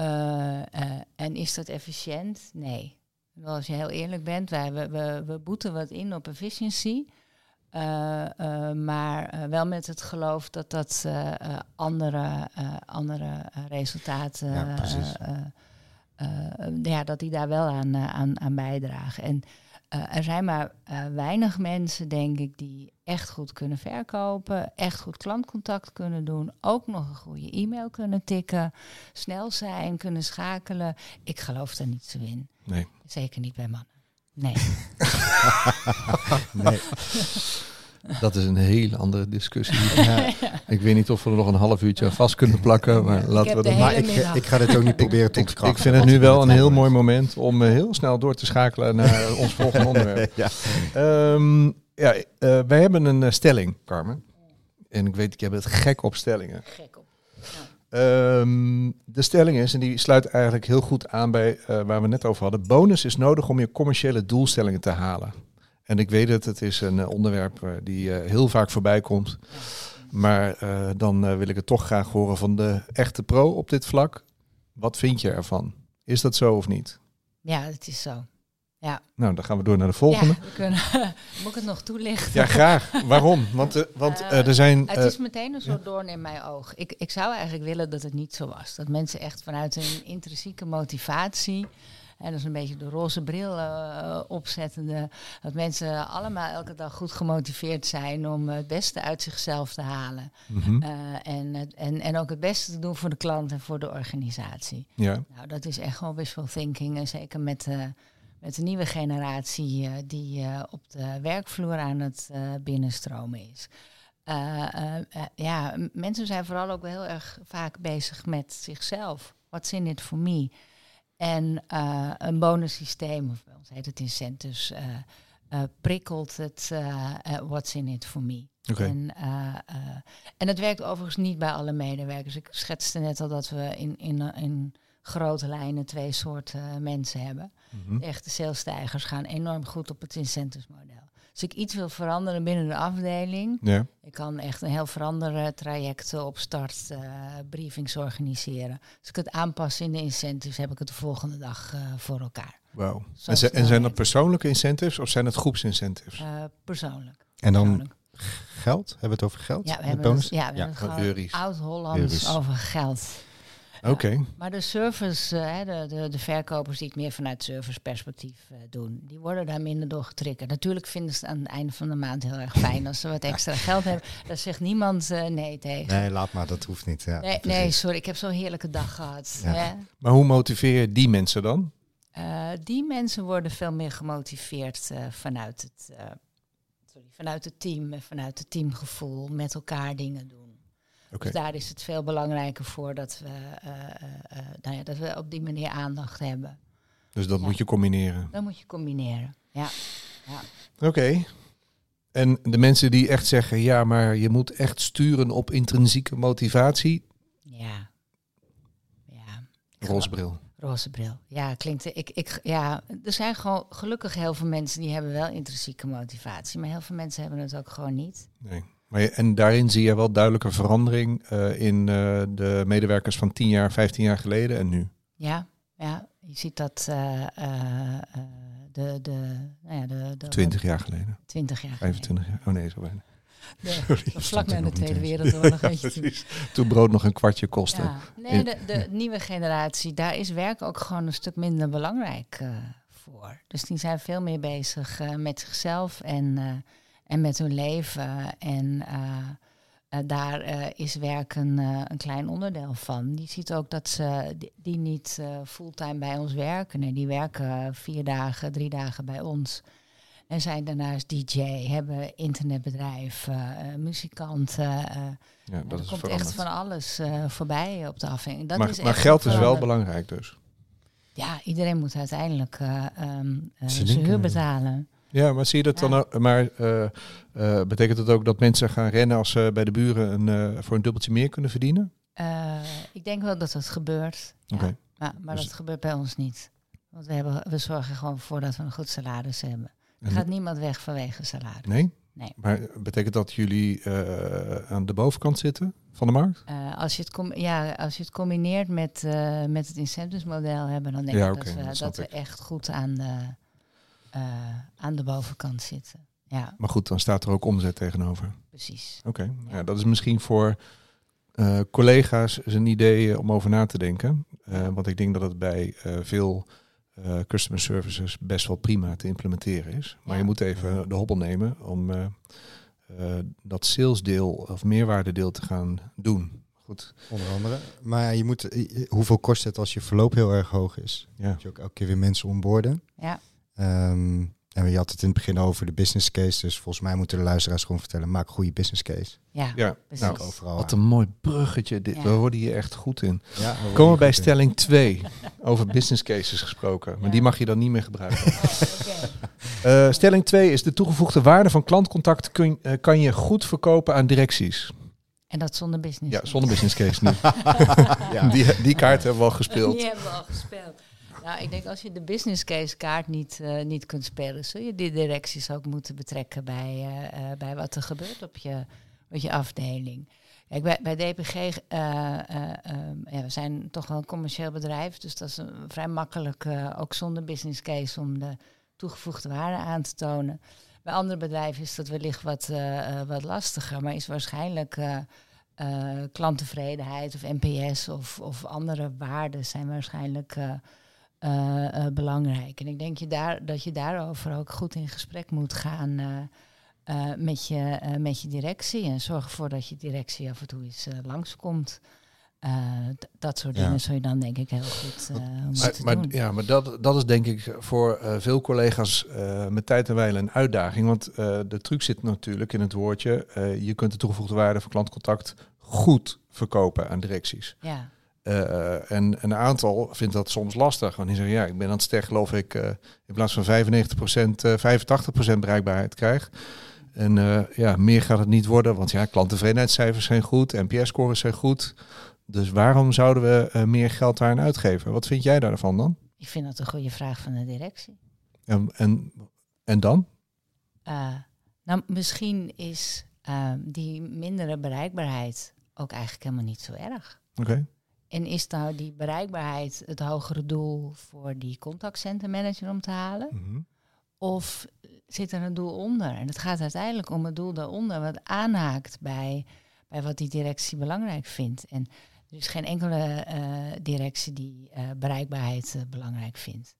Eh, eh, en is dat efficiënt? Nee. Wel, als je heel eerlijk bent, wij, we, we, we boeten wat in op efficiency. Eh, maar wel met het geloof dat dat andere, andere resultaten Ja, ja, dat die daar wel aan, aan, aan bijdragen. En eh, er zijn maar eh, weinig mensen, denk ik, die echt goed kunnen verkopen, echt goed klantcontact kunnen doen, ook nog een goede e-mail kunnen tikken, snel zijn, kunnen schakelen. Ik geloof daar niet zo in. Nee. Zeker niet bij mannen. Nee. Nee. Dat is een hele andere discussie. Ik weet niet of we er nog een half uurtje aan vast kunnen plakken, maar laten we de dat Maar ik, ik ga dit ook niet proberen te Ik, ik ontkrachten. vind het nu wel een heel mooi moment om eh, heel snel door te schakelen naar ons volgende onderwerp. ja. Ehm, ja, eh, wij hebben een eh, stelling, Carmen. En ik weet, ik heb het gek op stellingen. Gek op. Ehm, de stelling is, en die sluit eigenlijk heel goed aan bij eh, waar we net over hadden. Bonus is nodig om je commerciële doelstellingen te halen. En ik weet het, het is een eh, onderwerp eh, die eh, heel vaak voorbij komt. Maar dan wil ik het toch graag horen van de echte pro op dit vlak. Wat vind je ervan? Is dat zo of niet? Ja, het is zo. Nou, dan gaan we door naar de volgende. Ja, we kunnen, moet ik het nog toelichten? Ja, graag. Waarom? Want, want er zijn... Het is meteen een soort doorn in mijn oog. Ik, ik zou eigenlijk willen dat het niet zo was. Dat mensen echt vanuit een intrinsieke motivatie. En dat is een beetje de roze bril eh, opzettende. Dat mensen allemaal elke dag goed gemotiveerd zijn om het beste uit zichzelf te halen. mhm, Eh, en, en, en ook het beste te doen voor de klant en voor de organisatie. ja. Nou, dat is echt wel wishful thinking. En zeker met, met de nieuwe generatie die op de werkvloer aan het binnenstromen is. Ja, mensen zijn vooral ook wel heel erg vaak bezig met zichzelf. What's in it for me? En eh, een bonussysteem, of bij ons heet het incentives, eh, eh, prikkelt het what's in it for me. Oké. En, en het werkt overigens niet bij alle medewerkers. Ik schetste net al dat we in, in, in grote lijnen twee soorten mensen hebben. Mhm. De echte salesstijgers gaan enorm goed op het incentives model. Als ik iets wil veranderen binnen de afdeling, Ja. ik kan echt een heel veranderen trajecten op start, eh, briefings organiseren. Als ik het aanpas in de incentives, heb ik het de volgende dag eh, voor elkaar. Wauw. Zo En, zijn dat werkt persoonlijke incentives of zijn het groepsincentives? Eh, persoonlijk. En dan persoonlijk. geld? Hebben we het over geld? Ja, we Met hebben bonus? het, ja, we Ja, hebben het van gewoon euro's. oud-Hollands Euro's. over geld. Oké. Maar de service, eh, hè, de, de, de verkopers die het meer vanuit serviceperspectief eh, doen, die worden daar minder door getriggerd. Natuurlijk vinden ze het aan het einde van de maand heel erg fijn als ze wat extra geld hebben. Daar zegt niemand eh, nee tegen. Nee, laat maar, dat hoeft niet. Ja, Nee, nee, sorry, ik heb zo'n heerlijke dag gehad. Ja. Hè? Maar hoe motiveer je die mensen dan? Eh, die mensen worden veel meer gemotiveerd eh, vanuit, het, eh, sorry, vanuit het team, en vanuit het teamgevoel, met elkaar dingen doen. Dus daar is het veel belangrijker voor dat we, eh, eh, eh, nou ja, dat we op die manier aandacht hebben. Dus dat Ja. moet je combineren. Dat moet je combineren. Ja. Oké. En de mensen die echt zeggen, ja, maar je moet echt sturen op intrinsieke motivatie. Ja. Ja. Roze bril. Roze bril. Ja, klinkt. Ik, ik, ja, er zijn gewoon gelukkig heel veel mensen die hebben wel intrinsieke motivatie, maar heel veel mensen hebben het ook gewoon niet. Nee. Maar je- en daarin zie je wel duidelijke verandering eh, in eh, de medewerkers van 10 jaar, 15 jaar geleden en nu. Ja, ja. Je ziet dat eh, de, de, nou ja, de, de 20 jaar geleden, 20 jaar. 25 jaar. Oh nee, zo bijna. de, vlak na de Tweede. Wereldoorlog. je, toen- brood nog een kwartje kostte. ja. Nee, de, de nieuwe generatie, daar is werk ook gewoon een stuk minder belangrijk voor. Dus die zijn veel meer bezig met zichzelf en, en met hun leven. En eh, eh, daar eh, is werk een, een klein onderdeel van. Je ziet ook dat ze die, die niet fulltime bij ons werken. Nee, die werken vier dagen, drie dagen bij ons. En zijn daarnaast DJ, hebben internetbedrijf, muzikanten. Ja, dat er is komt veranderd. echt van alles voorbij op de afhanging. Dat maar is maar geld is wel belangrijk dus. Ja, iedereen moet uiteindelijk eh, ehm, eh, Zijn huur betalen. Ja, maar zie je dat dan ook? Maar eh, eh, betekent het ook dat mensen gaan rennen als ze bij de buren een, eh, voor een dubbeltje meer kunnen verdienen? Ik denk wel dat dat gebeurt. Ja. Maar, maar Dus- dat gebeurt bij ons niet. Want we, hebben, we zorgen gewoon voor dat we een goed salaris hebben. Er gaat niemand weg vanwege salaris. Nee? Nee. Maar betekent dat jullie aan de bovenkant zitten van de markt? Als, je het com- ja, als je het combineert met, eh, met het incentivesmodel hebben, dan denk Ja, ik dat, we, dat dat we echt goed aan de, eh, aan de bovenkant zitten. Ja, Maar goed, dan staat er ook omzet tegenover. precies. Oké, Ja. ja, dat is misschien voor eh, collega's een idee om over na te denken. Eh, want ik denk dat het bij eh, veel eh, customer services best wel prima te implementeren is. Maar Ja. je moet even de hobbel nemen om eh, eh, dat salesdeel of meerwaardedeel te gaan doen. Goed, Onder andere. Maar je moet, hoeveel kost het als je verloop heel erg hoog is? ja. Moet je ook elke keer weer mensen onboorden. Ja, Ehm, en je had het in het begin over de business case. Dus volgens mij moeten de luisteraars gewoon vertellen, maak een goede business case. ja, ja. precies. Nou, Overal. wat aan. een mooi bruggetje. Dit. Ja. We worden hier echt goed in. Ja, we Komen we bij stelling 2 over business cases gesproken. Maar Ja. die mag je dan niet meer gebruiken. Oh, oké. Eh, stelling 2 is de toegevoegde waarde van klantcontact kun, eh, kan je goed verkopen aan directies. En dat zonder business. Ja, zonder business case niet. Ja. Die, die kaart hebben we al gespeeld. Die hebben we al gespeeld. Nou, ik denk als je de business case kaart niet, eh, niet kunt spelen, zul je die directies ook moeten betrekken bij, eh, eh, bij wat er gebeurt op je, op je afdeling. Kijk, bij, bij DPG, eh, eh, ehm, ja, we zijn toch wel een commercieel bedrijf, dus dat is vrij makkelijk, ook zonder business case, om de toegevoegde waarde aan te tonen. Bij andere bedrijven is dat wellicht wat, wat lastiger, maar is waarschijnlijk eh, klanttevredenheid of NPS of, of andere waarden zijn waarschijnlijk eh, eh, belangrijk. En ik denk je daar, dat je daarover ook goed in gesprek moet gaan eh, met, je, met je directie. En zorg ervoor dat je directie af en toe eens langskomt. Dat soort Ja. dingen zul je dan denk ik heel goed Maar, doen. ja, maar dat, dat is denk ik voor veel collega's met tijd en wijle een uitdaging. Want de truc zit natuurlijk in het woordje. je kunt de toegevoegde waarde van klantcontact goed verkopen aan directies. Ja, Eh, en een aantal vindt dat soms lastig. Want die zeggen, ja, ik ben aan het sterk geloof ik eh, in plaats van 95% eh 85% bereikbaarheid krijg. En eh, ja, meer gaat het niet worden, want ja, klanttevredenheidscijfers zijn goed, NPS-scores zijn goed. Dus waarom zouden we eh, meer geld daarin uitgeven? Wat vind jij daarvan dan? ik vind dat een goede vraag van de directie. En, en, en dan? Eh, nou, misschien is eh, die mindere bereikbaarheid ook eigenlijk helemaal niet zo erg. Oké. En is nou die bereikbaarheid het hogere doel voor die contactcentermanager om te halen? Mhm. Of zit er een doel onder? En het gaat uiteindelijk om het doel daaronder, wat aanhaakt bij, bij wat die directie belangrijk vindt. En er is geen enkele eh, directie die eh, bereikbaarheid eh, belangrijk vindt.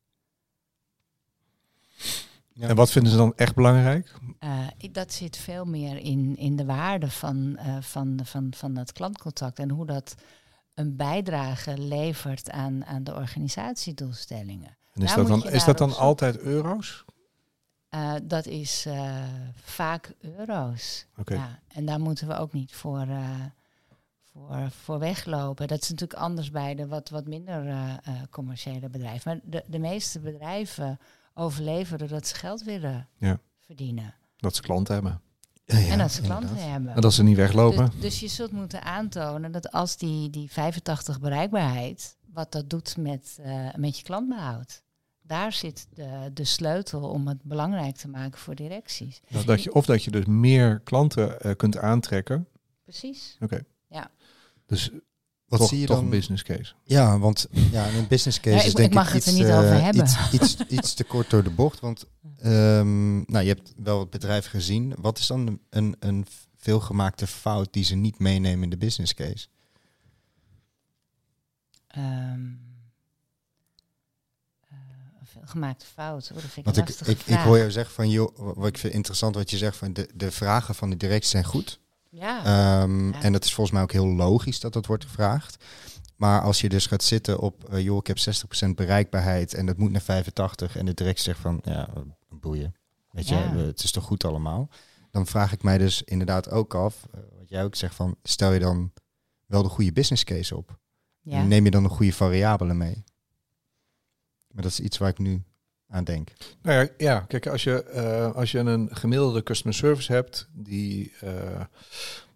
Ja. En wat vinden ze dan echt belangrijk? Eh, dat zit veel meer in, in de waarde van, eh, van, van, van dat klantcontact en hoe dat een bijdrage levert aan, aan de organisatiedoelstellingen. En is Daar dat dan, is dat dan altijd euro's? Eh, dat is eh, vaak euro's. Ja, en daar moeten we ook niet voor, eh, voor, voor weglopen. Dat is natuurlijk anders bij de wat, wat minder commerciële bedrijven. Maar de, de meeste bedrijven overleven doordat ze geld willen Ja. verdienen. Dat ze klanten hebben. Ja, ja, en dat ze inderdaad. klanten hebben. En dat ze niet weglopen. Dus, dus je zult moeten aantonen dat als die, die 85 bereikbaarheid, wat dat doet met, eh, met je klantbehoud. Daar zit de, de sleutel om het belangrijk te maken voor directies. Dat, dat je, of dat je dus meer klanten eh, kunt aantrekken. Precies. Dus Wat toch, zie je toch dan? een business case. Ja, want ja, een business case Ja, ik- is denk ik mag ik het er iets, niet over hebben. Iets, iets, iets te kort door de bocht. Want ehm, nou, je hebt wel het bedrijf gezien. Wat is dan een, een veelgemaakte fout die ze niet meenemen in de business case? Ehm, eh, een veelgemaakte fout. Oh, dat vind ik Want een ik, ik, hoor jou zeggen van, joh, wat ik vind interessant wat je zegt van de, de vragen van de directie zijn goed. Ja, Ehm, Ja. En dat is volgens mij ook heel logisch dat dat wordt gevraagd. Maar als je dus gaat zitten op, eh, joh, ik heb 60% bereikbaarheid en dat moet naar 85 en de directie zegt van, ja, boeien. Weet je, Ja. het is toch goed allemaal. Dan vraag ik mij dus inderdaad ook af, eh, wat jij ook zegt van, stel je dan wel de goede business case op? ja. Neem je dan de goede variabelen mee? Maar dat is iets waar ik nu aan denk. Nou ja, ja kijk, als je, eh, als je een gemiddelde customer service hebt, die eh,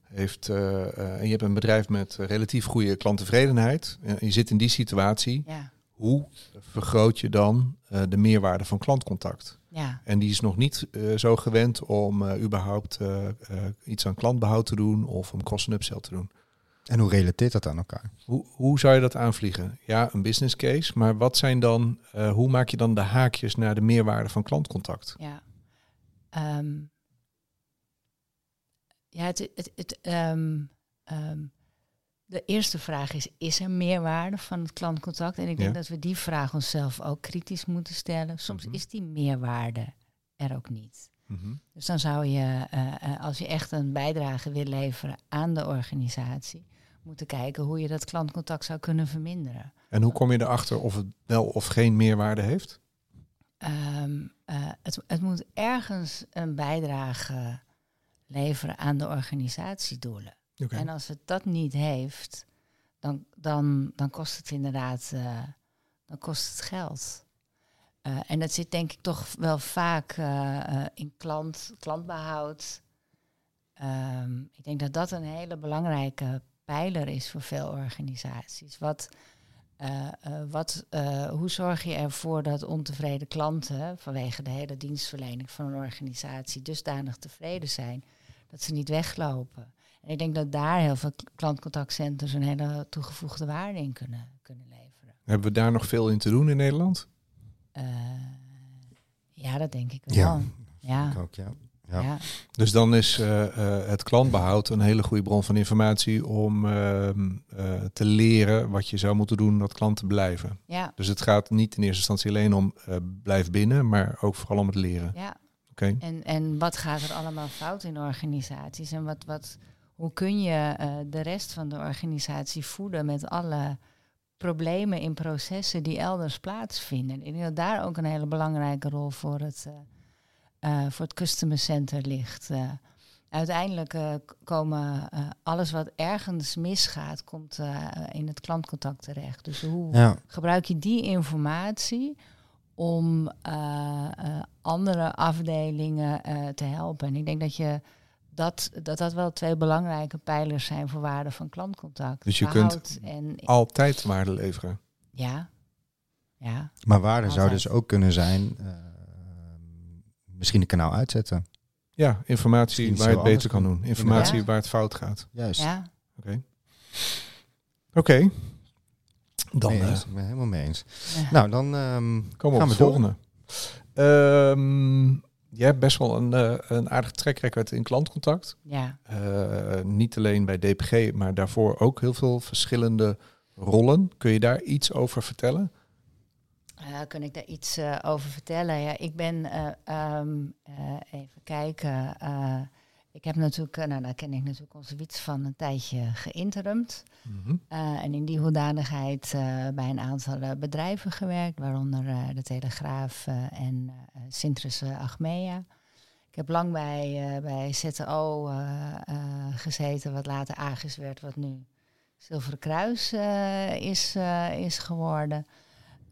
heeft, eh, en je hebt een bedrijf met relatief goede klanttevredenheid, en je zit in die situatie, ja, hoe vergroot je dan eh, de meerwaarde van klantcontact? ja, En die is nog niet eh, zo gewend om eh, überhaupt iets aan klantbehoud te doen of om cross- en upsell te doen. En hoe relateert dat aan elkaar? Hoe, hoe zou je dat aanvliegen? Ja, een business case, maar wat zijn dan, eh, hoe maak je dan de haakjes naar de meerwaarde van klantcontact? ja. Ehm, ja, het, het, het, ehm, ehm, de eerste vraag is, is er meerwaarde van het klantcontact? En ik denk Ja. dat we die vraag onszelf ook kritisch moeten stellen. Soms Mhm. is die meerwaarde er ook niet. Dus dan zou je, eh, eh, als je echt een bijdrage wil leveren aan de organisatie, moeten kijken hoe je dat klantcontact zou kunnen verminderen. En hoe kom je erachter of het wel of geen meerwaarde heeft? Ehm, eh, het, het moet ergens een bijdrage leveren aan de organisatiedoelen. En als het dat niet heeft, dan, dan, dan kost het inderdaad dan kost het geld. Eh, en dat zit denk ik toch wel vaak eh, eh, in klant, klantbehoud. Ehm, ik denk dat dat een hele belangrijke pijler is voor veel organisaties. Wat, wat, hoe zorg je ervoor dat ontevreden klanten vanwege de hele dienstverlening van een organisatie dusdanig tevreden zijn dat ze niet weglopen? En ik denk dat daar heel veel klantcontactcenters een hele toegevoegde waarde in kunnen, kunnen leveren. Hebben we daar nog veel in te doen in Nederland? Eh, ja, dat denk ik wel. Ja. Ja, Ik ook, ja. ja. Ja. Dus dan is eh, eh, het klantbehoud een hele goede bron van informatie om ehm, eh, te leren wat je zou moeten doen om dat klanten blijven. ja, Dus het gaat niet in eerste instantie alleen om eh, blijf binnen, maar ook vooral om het leren. ja. Oké. En, en wat gaat er allemaal fout in organisaties? En wat, wat, hoe kun je eh, de rest van de organisatie voeden met alle problemen in processen die elders plaatsvinden? Ik denk dat daar ook een hele belangrijke rol voor het, eh, eh, voor het customer center ligt. Eh, uiteindelijk k- komen alles wat ergens misgaat, komt in het klantcontact terecht. Dus hoe, Ja. gebruik je die informatie om andere afdelingen te helpen. En ik denk dat je dat, dat dat wel twee belangrijke pijlers zijn voor waarde van klantcontact. Dus je kunt en Altijd waarde leveren. ja, ja, Maar waarde zou dus ook kunnen zijn, eh, misschien een kanaal uitzetten. Ja, informatie Misschien waar je het beter kan doen. Informatie Ja. waar het fout gaat. Juist. ja. Oké. Oké. Dan Mee eh. Ik ben helemaal mee eens. Ja. Nou, dan ehm, komen we gaan op we de volgende. Ehm, jij hebt best wel een, eh een aardig track record in klantcontact. ja. Eh, niet alleen bij DPG, maar daarvoor ook heel veel verschillende rollen. Kun je daar iets over vertellen? Eh, kan ik daar iets over vertellen? Ja, ik ben, eh, ehm, eh, even kijken. Ik heb natuurlijk, eh, nou daar ken ik natuurlijk onze Wiets van een tijdje geïnterumd. Eh, en in die hoedanigheid eh, bij een aantal bedrijven gewerkt, waaronder de Telegraaf en Sintrus eh, Achmea. Ik heb lang bij, bij ZTO gezeten, wat later Agis werd, wat nu Zilveren Kruis is, is geworden.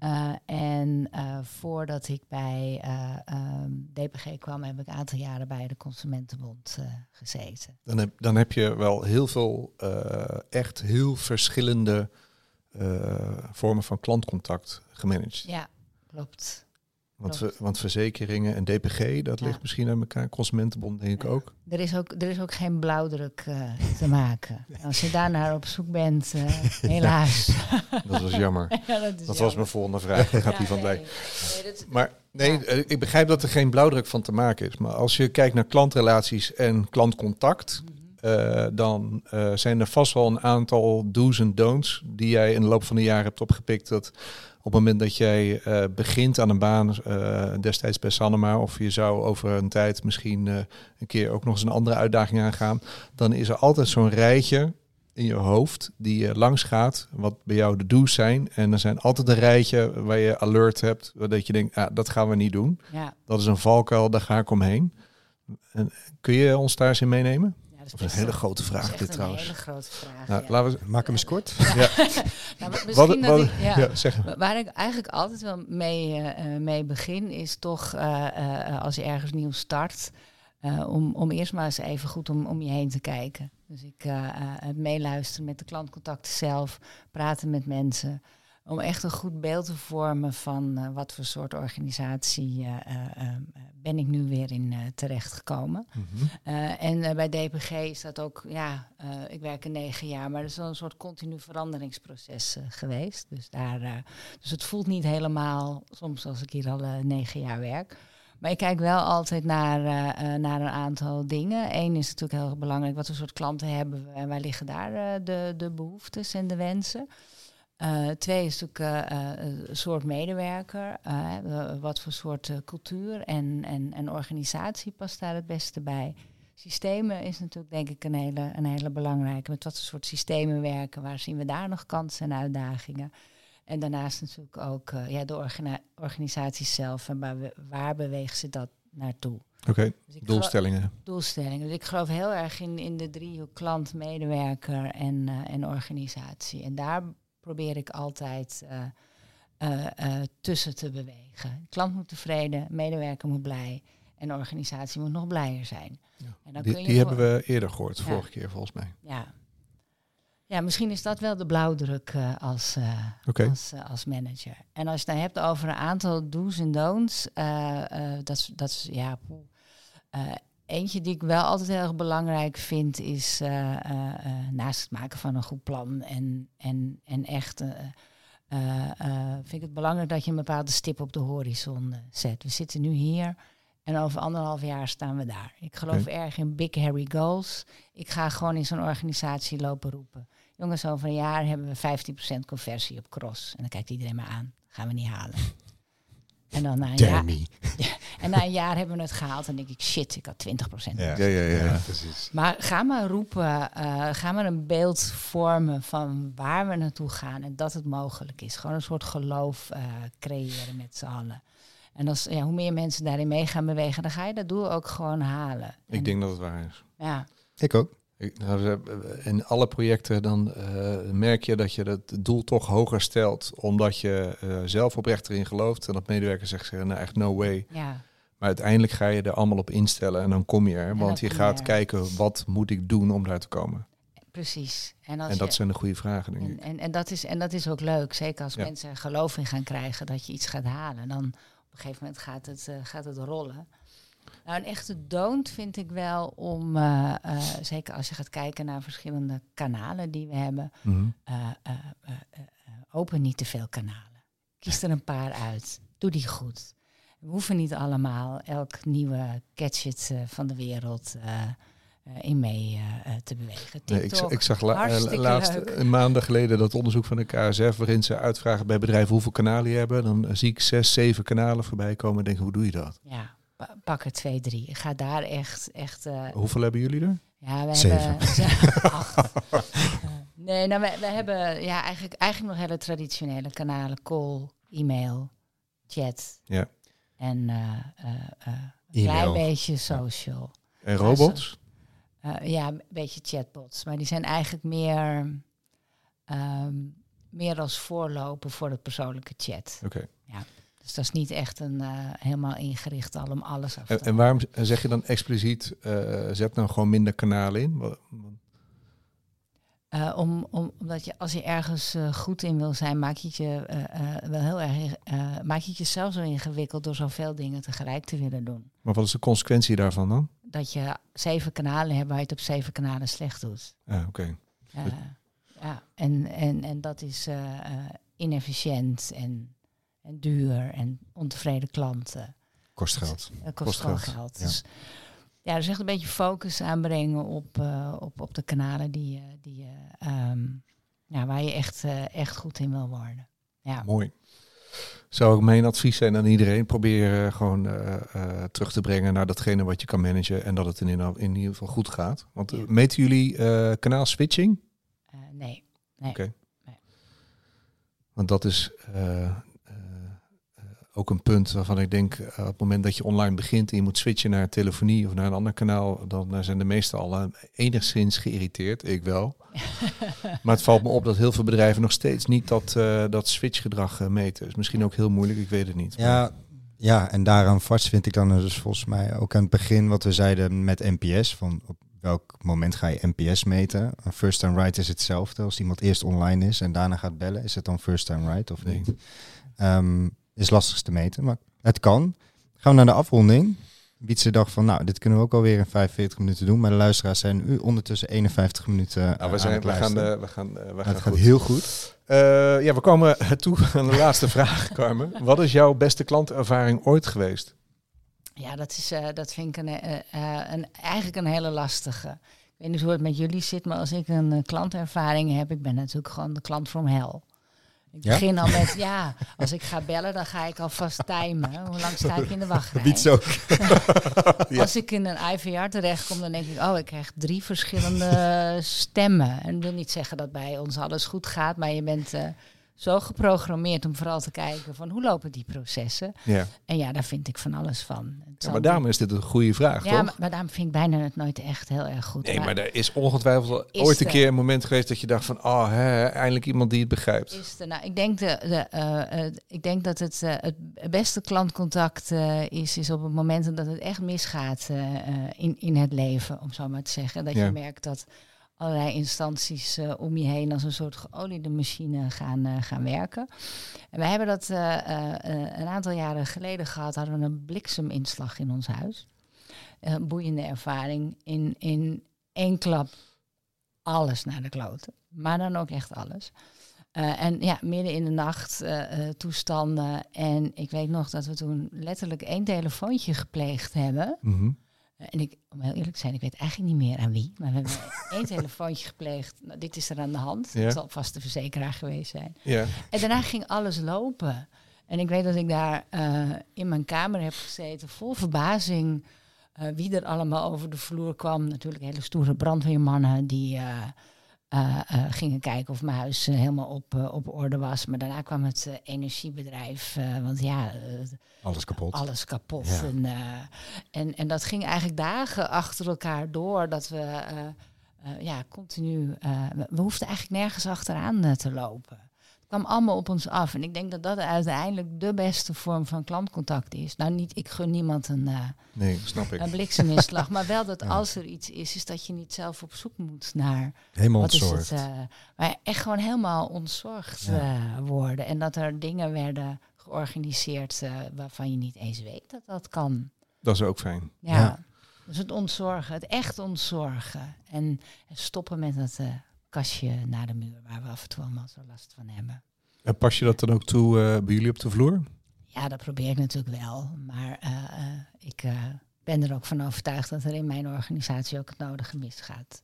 Eh, en eh, voordat ik bij eh, ehm, DPG kwam, heb ik een aantal jaren bij de Consumentenbond gezeten. Dan, heb, dan heb je wel heel veel echt heel verschillende vormen van klantcontact gemanaged. Ja, klopt. Want, ver- want verzekeringen en DPG, dat Ja. ligt misschien aan elkaar. Consumentenbond denk ik ook. Er is ook, er is ook geen blauwdruk eh, te maken. Als je daarnaar op zoek bent, eh, helaas. Dat was jammer. ja, dat was mijn volgende vraag. Gaat die van nee. blij. Nee, dat- Maar nee, eh, ik begrijp dat er geen blauwdruk van te maken is. Maar als je kijkt naar klantrelaties en klantcontact, Eh, dan eh, zijn er vast wel een aantal do's en don'ts die jij in de loop van de jaren hebt opgepikt. Dat op het moment dat jij eh, begint aan een baan, destijds bij Sanema, of je zou over een tijd misschien een keer ook nog eens een andere uitdaging aangaan, dan is er altijd zo'n rijtje in je hoofd die je langs gaat, wat bij jou de do's zijn. En er zijn altijd een rijtje waar je alert hebt, dat je denkt, ah, dat gaan we niet doen. Ja. Dat is een valkuil, daar ga ik omheen. En kun je ons daar eens in meenemen? Dat is een hele grote vraag dit een trouwens. hele grote vraag. Nou, ja. laten we, Maak hem eens kort. Nou, wat, wat- ik, ja. zeg. Waar ik eigenlijk altijd wel mee, eh, eh, mee begin, is toch eh, eh, als je ergens nieuw start, eh, om, om eerst maar eens even goed om, om je heen te kijken. Dus ik eh, eh, het meeluisteren met de klantcontacten zelf, praten met mensen. Om echt een goed beeld te vormen van eh, wat voor soort organisatie eh, eh, ben ik nu weer in eh, terechtgekomen. Mhm. En bij DPG is dat ook, ja, ik werk er negen jaar, maar dat is wel een soort continu veranderingsproces geweest. Dus, daar, dus het voelt niet helemaal, soms als ik hier al negen jaar werk. Maar ik kijk wel altijd naar, naar een aantal dingen. Eén is natuurlijk heel belangrijk, wat voor soort klanten hebben we en waar liggen daar de, de behoeftes en de wensen. Eh, twee is natuurlijk een soort medewerker. wat voor soort cultuur en, en, en organisatie past daar het beste bij. Systemen is natuurlijk denk ik een hele, een hele belangrijke. Met wat voor soort systemen werken, waar zien we daar nog kansen en uitdagingen. En daarnaast natuurlijk ook ja, de organisaties zelf en waar, we- waar bewegen ze dat naartoe. Oké, Dus doelstellingen. doelstellingen. Dus ik geloof heel erg in, in de driehoek klant, medewerker en, en organisatie. En daar probeer ik altijd eh, eh, eh, tussen te bewegen. Klant moet tevreden, medewerker moet blij en de organisatie moet nog blijer zijn. En dan Die, kun je die voor- hebben we eerder gehoord, Ja. vorige keer volgens mij. Ja. ja, misschien is dat wel de blauwdruk als, Oké. als, als manager. En als je het dan hebt over een aantal do's en don'ts, dat, is, dat is ja. Eentje die ik wel altijd heel erg belangrijk vind, is eh, eh, eh, naast het maken van een goed plan en, en, en echt. vind ik het belangrijk dat je een bepaalde stip op de horizon zet. We zitten nu hier en over anderhalf jaar staan we daar. Ik geloof erg in big hairy goals. Ik ga gewoon in zo'n organisatie lopen roepen. Jongens, over een jaar hebben we 15% conversie op cross. En dan kijkt iedereen maar aan. Gaan we niet halen. En dan na een, jaar, Damn en na een jaar hebben we het gehaald. En denk ik, shit, ik had 20%. Ja. Ja, ja, ja. precies. Maar ga maar roepen, eh, ga maar een beeld vormen van waar we naartoe gaan en dat het mogelijk is. Gewoon een soort geloof eh, creëren met z'n allen. En als, ja, hoe meer mensen daarin mee gaan bewegen, dan ga je dat doel ook gewoon halen. Ik En- denk dat het waar is. Ja, Ik ook. Nou, ze- In alle projecten dan eh, merk je dat je het doel toch hoger stelt, omdat je eh, zelf oprecht erin gelooft en dat medewerkers zeggen, nou echt no way. ja, Maar uiteindelijk ga je er allemaal op instellen en dan kom je er, want je gaat kijken wat moet ik doen om daar te komen. precies. En, als En dat je- zijn de goede vragen, denk En, ik. en, en, dat is, en dat is ook leuk, zeker als Ja. mensen er geloof in gaan krijgen dat je iets gaat halen. Dan op een gegeven moment gaat het, eh, gaat het rollen. Nou, een echte don't vind ik wel om, eh, eh, zeker als je gaat kijken naar verschillende kanalen die we hebben, Mhm. open niet te veel kanalen. Kies er een paar uit. Doe die goed. We hoeven niet allemaal elk nieuwe gadget eh, van de wereld eh, eh, in mee te bewegen. Nee, ik, TikTok, ik zag la- laatst leuk. een maanden geleden dat onderzoek van de KSF, waarin ze uitvragen bij bedrijven hoeveel kanalen je hebben. Dan zie ik zes, zeven kanalen voorbij komen en denk, hoe doe je dat? Ja, pa- pak er twee, drie. Ga daar echt, echt. Hoeveel hebben jullie er? ja, we Zeven. hebben. acht. Nee, nou, we, we hebben ja, eigenlijk, eigenlijk nog hele traditionele kanalen: call, e-mail, chat. Ja. En eh, eh, eh, een klein E-mail. beetje social. En robots? Eh, ja, een beetje chatbots. Maar die zijn eigenlijk meer, ehm, meer als voorloper voor de persoonlijke chat. Oké. Dus dat is niet echt een eh, helemaal ingericht al om alles af te En, en waarom zeg je dan expliciet, eh, zet nou gewoon minder kanalen in? Eh, om, om, omdat je als je ergens eh, goed in wil zijn, maak je het je eh, wel heel erg maak je het jezelf zo ingewikkeld door zoveel dingen tegelijk te willen doen. Maar wat is de consequentie daarvan dan? Dat je zeven kanalen hebt waar je het op zeven kanalen slecht doet. Ah, oké. Ja, en, en, en dat is inefficiënt en, en duur en ontevreden klanten. Kost geld. Kost, Kost gewoon geld, geld. ja. Dus ja, dus echt een beetje focus aanbrengen op, eh, op, op de kanalen die, die, ehm, ja, waar je echt, eh, echt goed in wil worden. Ja. Mooi. Zou ook mijn advies zijn aan iedereen. Probeer eh, gewoon terug te brengen naar datgene wat je kan managen. En dat het in, in, ieder geval goed gaat. Want Ja. meten jullie kanaal switching? Nee. nee. Oké. Nee. Want dat is ook een punt waarvan ik denk, eh, op het moment dat je online begint en je moet switchen naar telefonie of naar een ander kanaal, dan eh, zijn de meesten al eh, enigszins geïrriteerd. Ik wel. maar het valt me op dat heel veel bedrijven nog steeds niet dat, eh, dat switchgedrag meten. Is misschien ook heel moeilijk, ik weet het niet. Ja, ja, en daaraan vast vind ik dan dus volgens mij ook aan het begin wat we zeiden met NPS. Van op welk moment ga je NPS meten? Een first time right is hetzelfde. Als iemand eerst online is en daarna gaat bellen, is het dan first time right of Nee. niet? Is lastig te meten, maar het kan. Gaan we naar de afronding. Wietse dacht van, nou, dit kunnen we ook alweer in 45 minuten doen. Maar de luisteraars zijn nu ondertussen 51 minuten Nou, aan we, zijn, het we gaan, eh, we gaan, eh, we gaan het gaat heel goed. Eh, ja, we komen toe aan de laatste vraag, Carmen. Wat is jouw beste klantervaring ooit geweest? Ja, dat, is, eh, dat vind ik een, eh, eh, een, eigenlijk een hele lastige. Ik weet niet hoe het met jullie zit, maar als ik een eh, klantervaring heb, ik ben natuurlijk gewoon de klant from hell. Ik Ja? begin al met, ja, als ik ga bellen, dan ga ik alvast timen. Hoe lang sta ik in de wachtrij? Wietse ook. Als ik in een IVR terechtkom, dan denk ik, oh, ik krijg drie verschillende stemmen. En dat wil niet zeggen dat bij ons alles goed gaat, maar je bent eh, zo geprogrammeerd om vooral te kijken van hoe lopen die processen. Ja. En ja, daar vind ik van alles van. Ja, maar daarom is dit een goede vraag, ja, toch? maar, maar daarom vind ik bijna het nooit echt heel erg goed. Nee, maar er is ongetwijfeld Is ooit een er. keer een moment geweest dat je dacht van, oh, hè, eindelijk iemand die het begrijpt. Is er, nou, ik, denk de, de, eh, eh, ik denk dat het, eh, het beste klantcontact is, is op het moment dat het echt misgaat in, in het leven, om zo maar te zeggen. Dat Ja. je merkt dat allerlei instanties eh, om je heen als een soort geoliede machine gaan, eh, gaan werken. En wij hebben dat eh, een aantal jaren geleden gehad, hadden we een blikseminslag in ons huis. Een boeiende ervaring. In, in één klap alles naar de kloten. Maar dan ook echt alles. En ja, midden in de nacht toestanden. En ik weet nog dat we toen letterlijk één telefoontje gepleegd hebben. Mhm. En ik, om heel eerlijk te zijn, ik weet eigenlijk niet meer aan wie. Maar we hebben één telefoontje gepleegd. Nou, dit is er aan de hand. Ja. Het zal vast de verzekeraar geweest zijn. Ja. En daarna ging alles lopen. En ik weet dat ik daar eh, in mijn kamer heb gezeten, vol verbazing. eh, wie er allemaal over de vloer kwam. Natuurlijk hele stoere brandweermannen die eh, eh, eh, gingen kijken of mijn huis eh, helemaal op, op orde was. Maar daarna kwam het energiebedrijf. want ja, Alles kapot. alles kapot. Ja. En, en, en dat ging eigenlijk dagen achter elkaar door. Dat we ja, continu. we, hoefden eigenlijk nergens achteraan te lopen. Het kwam allemaal op ons af. En ik denk dat dat uiteindelijk de beste vorm van klantcontact is. Nou, niet, ik gun niemand een, eh, Nee, snap ik. een blikseminslag. maar wel dat Ja. als er iets is, is dat je niet zelf op zoek moet naar Helemaal wat is het, eh, maar echt gewoon helemaal ontzorgd Ja. eh, worden. En dat er dingen werden georganiseerd eh, waarvan je niet eens weet dat dat kan. Dat is ook fijn. Ja. Ja. Dus het ontzorgen, het echt ontzorgen. En stoppen met eh, kastje naar de muur waar we af en toe allemaal zo last van hebben. En pas je dat dan ook toe eh, bij jullie op de vloer? Ja, dat probeer ik natuurlijk wel. Maar eh, eh, ik ben er ook van overtuigd dat er in mijn organisatie ook het nodige misgaat.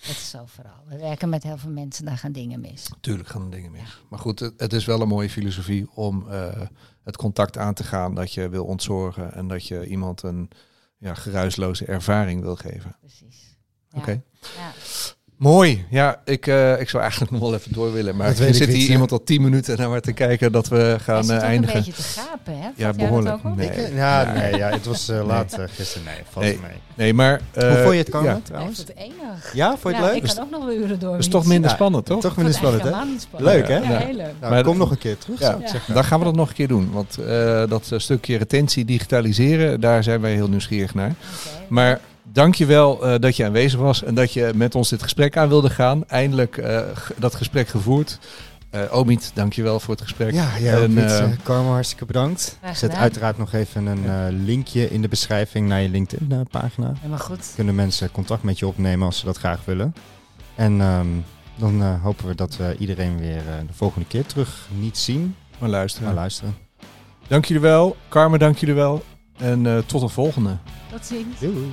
Dat is zo vooral. We werken met heel veel mensen, daar gaan dingen mis. Tuurlijk gaan dingen mis. Maar goed, het, het is wel een mooie filosofie om het contact aan te gaan dat je wil ontzorgen en dat je iemand een ja, geruisloze ervaring wil geven. Precies. Ja. Oké. Ja. Mooi. Ja, ik, eh, ik zou eigenlijk nog wel even door willen. Maar er zit hier iemand al tien minuten naar maar te kijken dat we gaan ook eindigen. een beetje te gapen, hè? Ja, behoorlijk. Nee. Ik, eh, ja, nee, ja, het was eh, laat gisteren. Nee, valt Nee. mee. Nee, maar... eh, Hoe vond je het komen Ja, ik trouwens? vond het enig. Ja, vond je het Ja, leuk? Ik kan ook nog wel uren door. dat is toch minder spannend, toch? Toch minder spannend, hè? Leuk, hè? Ja, Ja. heel leuk. Nou, Maar kom nog een keer terug, Ja. Dan gaan we dat nog een keer doen. Want eh, dat stukje retentie digitaliseren, daar zijn wij heel nieuwsgierig naar. Maar dankjewel uh, dat je aanwezig was en dat je met ons dit gesprek aan wilde gaan. Eindelijk eh, g- dat gesprek gevoerd. Eh Omid, dankjewel voor het gesprek. Ja, jij ook, En, eh, Karma, hartstikke bedankt. Zet uiteraard nog even een eh, linkje in de beschrijving naar je LinkedIn-pagina. Helemaal goed. Kunnen mensen contact met je opnemen als ze dat graag willen. En ehm, dan eh, hopen we dat we iedereen weer eh, de volgende keer terug niet zien, Maar luisteren. maar luisteren. Dank jullie wel. Carmen, dank jullie wel. En eh, tot een volgende. Tot ziens. Doei.